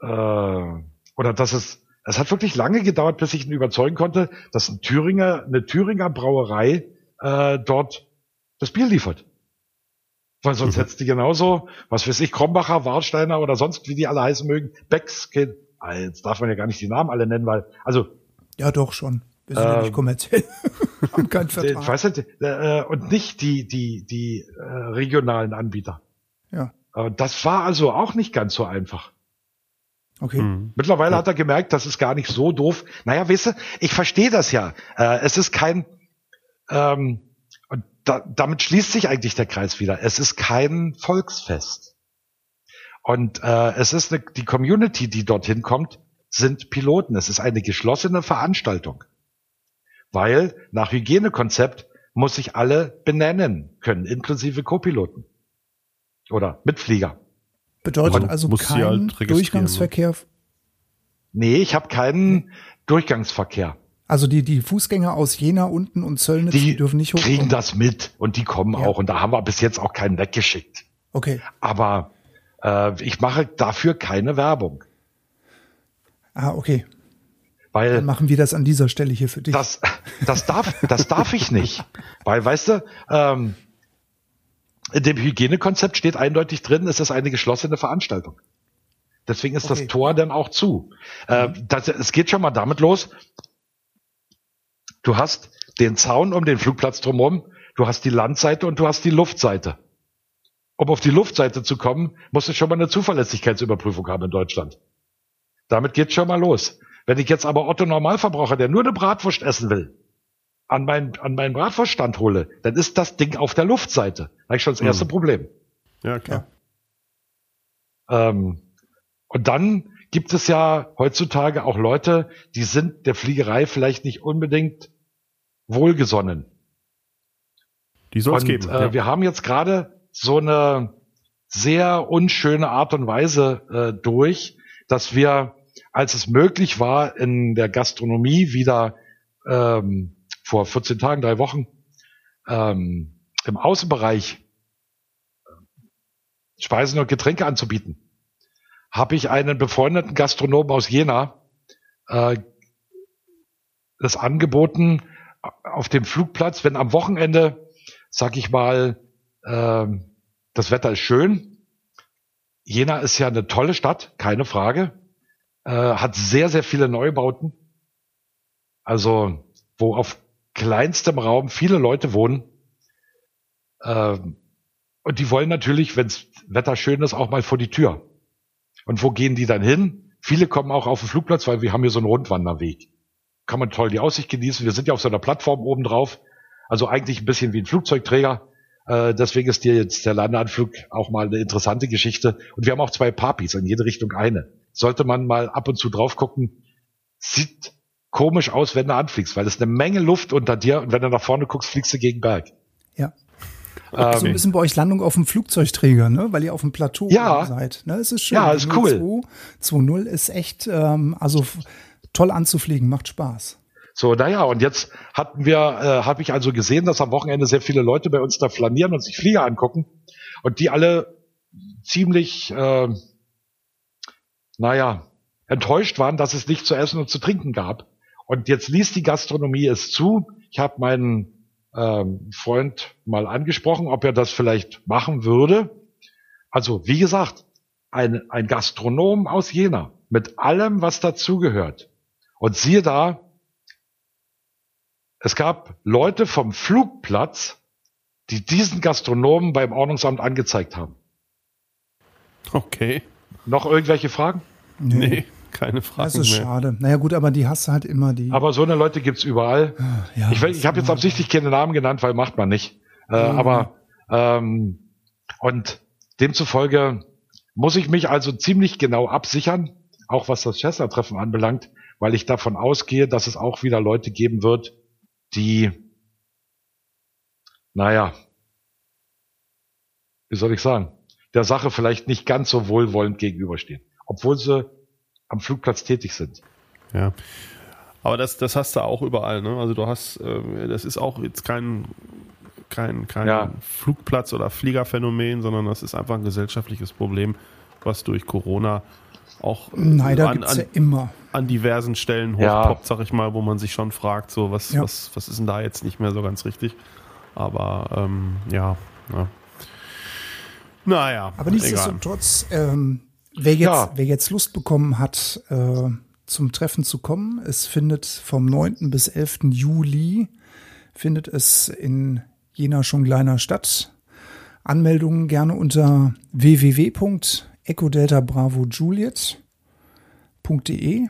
äh, oder dass es es hat wirklich lange gedauert, bis ich ihn überzeugen konnte, dass ein Thüringer eine Thüringer Brauerei äh, dort das Bier liefert. Weil sonst mhm. hättest du genauso, was weiß ich, Krombacher, Warsteiner oder sonst, wie die alle heißen mögen, Becks, ah, jetzt darf man ja gar nicht die Namen alle nennen, weil, also. Ja, doch schon. Wir sind äh, ja nicht ähm, kommerziell. haben keinen Vertrag. Ich weiß nicht, äh, und nicht die, die, die äh, regionalen Anbieter. Ja. Äh, das war also auch nicht ganz so einfach. Okay. Mhm. Mittlerweile ja. hat er gemerkt, das ist gar nicht so doof. Naja, weißt du, ich verstehe das ja. Äh, es ist kein, ähm, da, damit schließt sich eigentlich der Kreis wieder. Es ist kein Volksfest. Und äh, es ist eine, die Community, die dorthin kommt, sind Piloten. Es ist eine geschlossene Veranstaltung. Weil nach Hygienekonzept muss ich alle benennen können, inklusive Co-Piloten. Oder Mitflieger. Bedeutet Man also muss sie kein halt registrieren, Durchgangsverkehr. Nee, ich habe keinen Durchgangsverkehr. Also die, die Fußgänger aus Jena unten und Zöllnitz, die, Die dürfen nicht hochkommen. kriegen das mit und die kommen Ja. auch. Und da haben wir bis jetzt auch keinen weggeschickt. Okay. Aber äh, ich mache dafür keine Werbung. Ah, okay. Weil Dann machen wir das an dieser Stelle hier für dich. Das, das darf, das darf ich nicht. Weil, weißt du, ähm, in dem Hygienekonzept steht eindeutig drin, es ist eine geschlossene Veranstaltung. Deswegen ist Okay. das Tor dann auch zu. Äh, das, es geht schon mal damit los. Du hast den Zaun um den Flugplatz drumherum, du hast die Landseite und du hast die Luftseite. Um auf die Luftseite zu kommen, musst du schon mal eine Zuverlässigkeitsüberprüfung haben in Deutschland. Damit geht's schon mal los. Wenn ich jetzt aber Otto Normalverbraucher, der nur eine Bratwurst essen will, an meinen, an meinen Bratwurststand hole, dann ist das Ding auf der Luftseite. Da habe ich schon das erste Mhm. Problem. Ja, klar. Ähm, und dann gibt es ja heutzutage auch Leute, die sind der Fliegerei vielleicht nicht unbedingt wohlgesonnen. Die soll es geben. äh, ja. wir haben jetzt gerade so eine sehr unschöne Art und Weise äh, durch, dass wir, als es möglich war, in der Gastronomie wieder ähm, vor 14 Tagen, drei Wochen, ähm, im Außenbereich äh, Speisen und Getränke anzubieten, habe ich einen befreundeten Gastronomen aus Jena äh, das angeboten, auf dem Flugplatz, wenn am Wochenende, sag ich mal, ähm, das Wetter ist schön. Jena ist ja eine tolle Stadt, keine Frage. Äh, hat sehr, sehr viele Neubauten. Also, wo auf kleinstem Raum viele Leute wohnen. Ähm, und die wollen natürlich, wenns Wetter schön ist, auch mal vor die Tür. Und wo gehen die dann hin? Viele kommen auch auf den Flugplatz, weil wir haben hier so einen Rundwanderweg. Kann man toll die Aussicht genießen. Wir sind ja auf so einer Plattform oben drauf. Also eigentlich ein bisschen wie ein Flugzeugträger. Äh, deswegen ist dir jetzt der Landeanflug auch mal eine interessante Geschichte. Und wir haben auch zwei Papis, in jede Richtung eine. Sollte man mal ab und zu drauf gucken. Sieht komisch aus, wenn du anfliegst, weil es eine Menge Luft unter dir und wenn du nach vorne guckst, fliegst du gegen Berg. Ja. Ähm, So ein bisschen bei euch Landung auf dem Flugzeugträger, ne? Weil ihr auf dem Plateau Ja. seid. Ne? Es ist schön. Ja, ist cool. 2.0 ist echt, ähm, also toll anzufliegen, macht Spaß. So, naja, und jetzt hatten wir, äh, habe ich also gesehen, dass am Wochenende sehr viele Leute bei uns da flanieren und sich Flieger angucken und die alle ziemlich, äh, naja, enttäuscht waren, dass es nicht zu essen und zu trinken gab. Und jetzt ließ die Gastronomie es zu. Ich habe meinen ähm, Freund mal angesprochen, ob er das vielleicht machen würde. Also, wie gesagt, ein, ein Gastronom aus Jena mit allem, was dazugehört. Und siehe da, es gab Leute vom Flugplatz, die diesen Gastronomen beim Ordnungsamt angezeigt haben. Okay. Noch irgendwelche Fragen? Nee, keine Frage Das ist mehr. schade. Naja gut, aber die hast du halt immer die. Aber so eine Leute gibt's überall. ja, ich will- ich habe jetzt absichtlich keine Namen genannt, weil macht man nicht. Äh, Mhm. Aber ähm, und demzufolge muss ich mich also ziemlich genau absichern, auch was das Chester-Treffen anbelangt, weil ich davon ausgehe, dass es auch wieder Leute geben wird, die, naja, wie soll ich sagen, der Sache vielleicht nicht ganz so wohlwollend gegenüberstehen, obwohl sie am Flugplatz tätig sind. Ja. Aber das, das hast du auch überall, ne? Also du hast, äh, das ist auch jetzt kein, kein, kein Ja. Flugplatz- oder Fliegerphänomen, sondern das ist einfach ein gesellschaftliches Problem, was durch Corona auch äh, Neider an, gibt's ja immer. an diversen Stellen Ja. hochpoppt, sag ich mal, wo man sich schon fragt, so was, Ja. was, was ist denn da jetzt nicht mehr so ganz richtig? Aber ähm, ja, ja. Naja, Aber nichtsdestotrotz, ähm, wer, jetzt, Ja. wer jetzt Lust bekommen hat, äh, zum Treffen zu kommen, es findet vom 9. bis 11. Juli, findet es in Jena schon kleiner statt. Anmeldungen gerne unter www.ecodelta-bravo-juliet.de.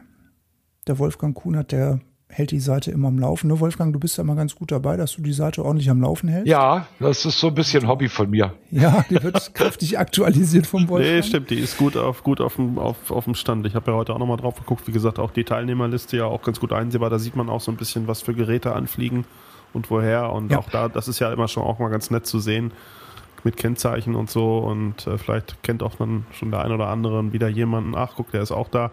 Der Wolfgang Kuhnert, der hält die Seite immer am Laufen. Ne, Wolfgang, du bist ja immer ganz gut dabei, dass du die Seite ordentlich am Laufen hältst. Ja, das ist so ein bisschen Hobby von mir. Ja, die wird kräftig aktualisiert vom Wolfgang. Nee, stimmt, die ist gut auf gut auf dem, auf, auf dem Stand. Ich habe ja heute auch nochmal drauf geguckt, wie gesagt, auch die Teilnehmerliste ja auch ganz gut einsehbar. Da sieht man auch so ein bisschen, was für Geräte anfliegen und woher. Und ja. auch da, das ist ja immer schon auch mal ganz nett zu sehen mit Kennzeichen und so. Und äh, vielleicht kennt auch dann schon der ein oder andere wieder jemanden. Ach, guck, der ist auch da.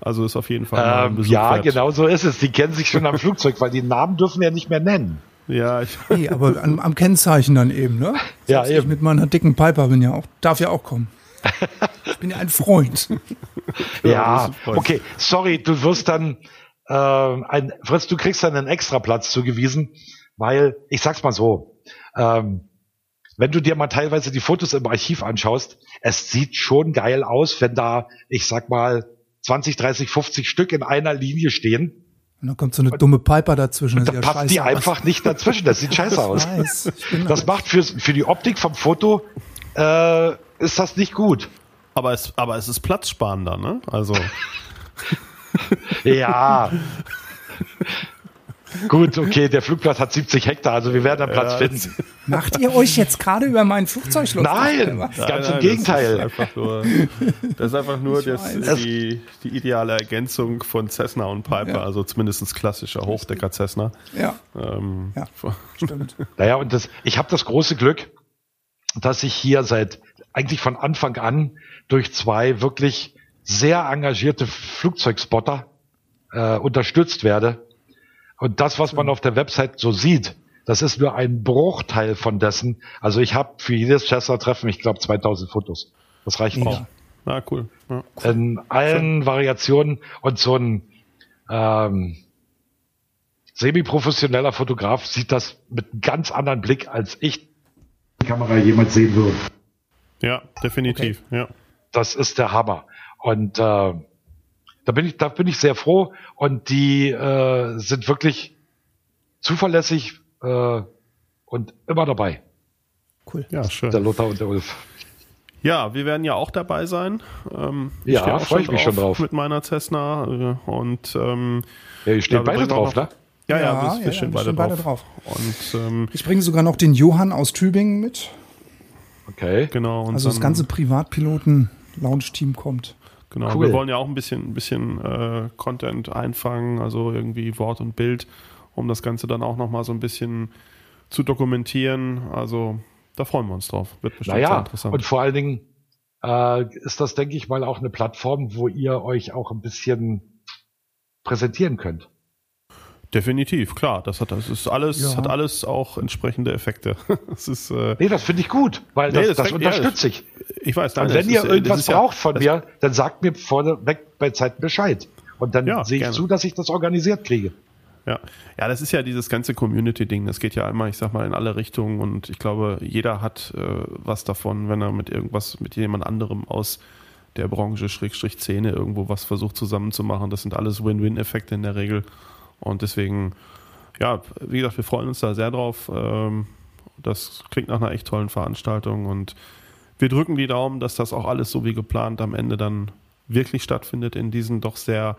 Also ist auf jeden Fall. Ähm, ja, wert. genau so ist es. Die kennen sich schon am Flugzeug, weil die Namen dürfen ja nicht mehr nennen. Ja, ich nee, aber am, am, Kennzeichen dann eben, ne? Ja, eben. Ich mit meiner dicken Piper bin ja auch, darf ja auch kommen. Ich bin ja ein Freund. ja, okay, sorry, du wirst dann, äh, ein, Fritz, du kriegst dann einen extra Platz zugewiesen, weil, ich sag's mal so, ähm, wenn du dir mal teilweise die Fotos im Archiv anschaust, es sieht schon geil aus, wenn da, ich sag mal, 20, 30, 50 Stück in einer Linie stehen. Und dann kommt so eine dumme Piper dazwischen. Da passt die aus. einfach nicht dazwischen. Das sieht scheiße aus. Das macht für, für die Optik vom Foto äh, ist das nicht gut. Aber es, aber es ist platzsparender, ne? Also. ja. Gut, okay, der Flugplatz hat 70 Hektar, also wir werden einen Platz ja, finden. Macht ihr euch jetzt gerade über mein Flugzeug los? Nein, nein, ganz nein, im Gegenteil. Das ist einfach nur, das, ist einfach nur das, die, die ideale Ergänzung von Cessna und Piper, ja. also zumindest klassischer Hochdecker Cessna. Ja, ähm, ja stimmt. Naja, und das, ich habe das große Glück, dass ich hier seit eigentlich von Anfang an durch zwei wirklich sehr engagierte Flugzeugspotter äh, unterstützt werde und das, was man auf der Website so sieht, das ist nur ein Bruchteil von dessen. Also ich habe für jedes Chester-Treffen, ich glaube, 2000 Fotos. Das reicht auch. Ah, cool. Ja. In allen Variationen und so ein ähm, semi-professioneller Fotograf sieht das mit einem ganz anderen Blick, als ich die Kamera jemals sehen würde. Ja, definitiv. Okay. Ja. Das ist der Hammer. Und äh, da bin ich, da bin ich sehr froh und die äh, sind wirklich zuverlässig äh, und immer dabei. Cool. Ja, schön. Der Lothar und der Ulf. Ja, wir werden ja auch dabei sein. Ähm, ja, freue ich mich schon drauf. Mit meiner Cessna äh, und ähm, ja, ihr steht beide drauf, ne? Ja, ja, ja, wir, wir stehen, beide, beide, drauf. Und, ähm, ich bringe sogar noch den Johann aus Tübingen mit. Okay. Genau. also das ganze Privatpiloten-Launch-Team kommt. Genau, cool. wir wollen ja auch ein bisschen, ein bisschen äh, Content einfangen, also irgendwie Wort und Bild, um das Ganze dann auch nochmal so ein bisschen zu dokumentieren. Also da freuen wir uns drauf. Wird bestimmt naja, sehr interessant. Und vor allen Dingen äh, ist das, denke ich mal, auch eine Plattform, wo ihr euch auch ein bisschen präsentieren könnt. Definitiv, klar. Das hat, das ist alles, ja. hat alles auch entsprechende Effekte. das ist, äh, nee, das finde ich gut, weil das, nee, das, das unterstütze ich. Ich weiß, nein, Und wenn ihr ist, irgendwas braucht ja, von mir, dann sagt mir vorneweg bei Zeit Bescheid. Und dann ja, sehe ich gerne. zu, dass ich das organisiert kriege. Ja. ja, das ist ja dieses ganze Community-Ding. Das geht ja einmal, ich sag mal, in alle Richtungen. Und ich glaube, jeder hat äh, was davon, wenn er mit irgendwas, mit jemand anderem aus der Branche, Schrägstrich Szene, irgendwo was versucht zusammenzumachen. Das sind alles Win-Win-Effekte in der Regel. Und deswegen, ja, wie gesagt, wir freuen uns da sehr drauf. Ähm, das klingt nach einer echt tollen Veranstaltung und wir drücken die Daumen, dass das auch alles so wie geplant am Ende dann wirklich stattfindet in diesen doch sehr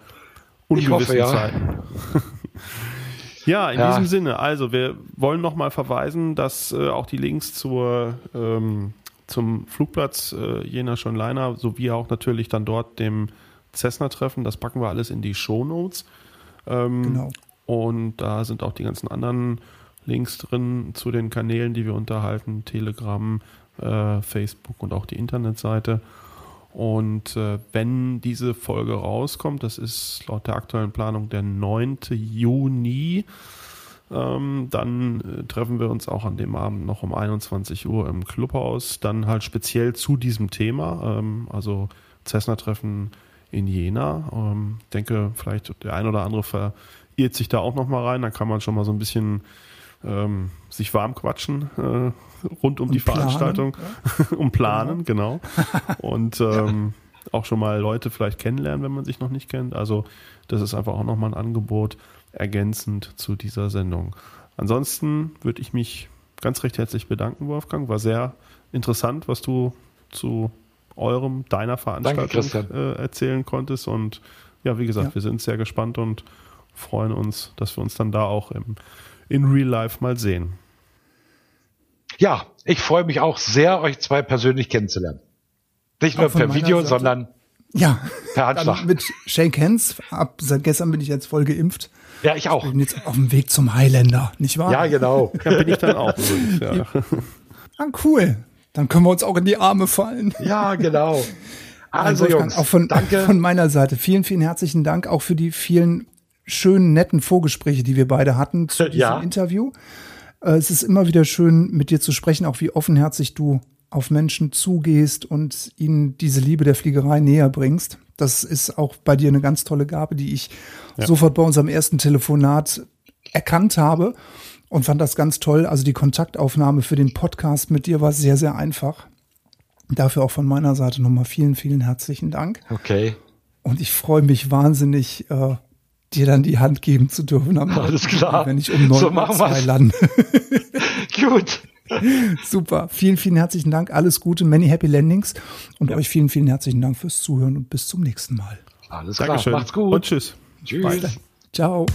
ungewissen hoffe, ja. Zeiten. ja, in ja. diesem Sinne, also wir wollen nochmal verweisen, dass äh, auch die Links zur, ähm, zum Flugplatz äh, Jena Schönleiner sowie auch natürlich dann dort dem Cessna-Treffen, das packen wir alles in die Show Notes. Ähm, genau. Und da sind auch die ganzen anderen Links drin zu den Kanälen, die wir unterhalten, Telegram, äh, Facebook und auch die Internetseite. Und äh, wenn diese Folge rauskommt, das ist laut der aktuellen Planung der 9. Juni, ähm, dann äh, treffen wir uns auch an dem Abend noch um 21 Uhr im Clubhaus, dann halt speziell zu diesem Thema, ähm, also Cessna-Treffen in Jena. Ähm, denke, vielleicht der ein oder andere verirrt sich da auch noch mal rein. Da kann man schon mal so ein bisschen ähm, sich warm quatschen äh, rund um Und die planen, Veranstaltung, um planen, genau. genau. Und ähm, auch schon mal Leute vielleicht kennenlernen, wenn man sich noch nicht kennt. Also das ist einfach auch noch mal ein Angebot ergänzend zu dieser Sendung. Ansonsten würde ich mich ganz recht herzlich bedanken, Wolfgang. War sehr interessant, was du zu eurem, deiner Veranstaltung Danke, äh, erzählen konntest. Und ja, wie gesagt, ja. wir sind sehr gespannt und freuen uns, dass wir uns dann da auch im, in Real Life mal sehen. Ja, ich freue mich auch sehr, euch zwei persönlich kennenzulernen. Nicht nur per Video, Seite. sondern Ja, Per Handschlag. dann mit Shake Hands. Ab seit gestern bin ich jetzt voll geimpft. Ja, ich auch. Bin jetzt auf dem Weg zum Highlander, nicht wahr? Ja, genau. Ja, bin ich dann auch übrigens, ja. Ah, cool. Dann können wir uns auch in die Arme fallen. Ja, genau. Also, Wolfgang, Jungs, auch von, danke. von meiner Seite vielen, vielen herzlichen Dank auch für die vielen schönen, netten Vorgespräche, die wir beide hatten zu diesem Ja. Interview. Äh, Es ist immer wieder schön, mit dir zu sprechen, auch wie offenherzig du auf Menschen zugehst und ihnen diese Liebe der Fliegerei näher bringst. Das ist auch bei dir eine ganz tolle Gabe, die ich sofort bei unserem ersten Telefonat erkannt habe und fand das ganz toll. Also die Kontaktaufnahme für den Podcast mit dir war sehr, sehr einfach. Dafür auch von meiner Seite nochmal vielen, vielen herzlichen Dank. Okay. Und ich freue mich wahnsinnig, äh, dir dann die Hand geben zu dürfen. Am Alles klar. Wenn ich um neun So Uhr machen wir's. lande. Gut. Super. Vielen, vielen herzlichen Dank. Alles Gute. Many happy landings. Und euch vielen, vielen herzlichen Dank fürs Zuhören und bis zum nächsten Mal. Alles klar. Dankeschön. Macht's gut. Und tschüss. Tschüss. Ciao.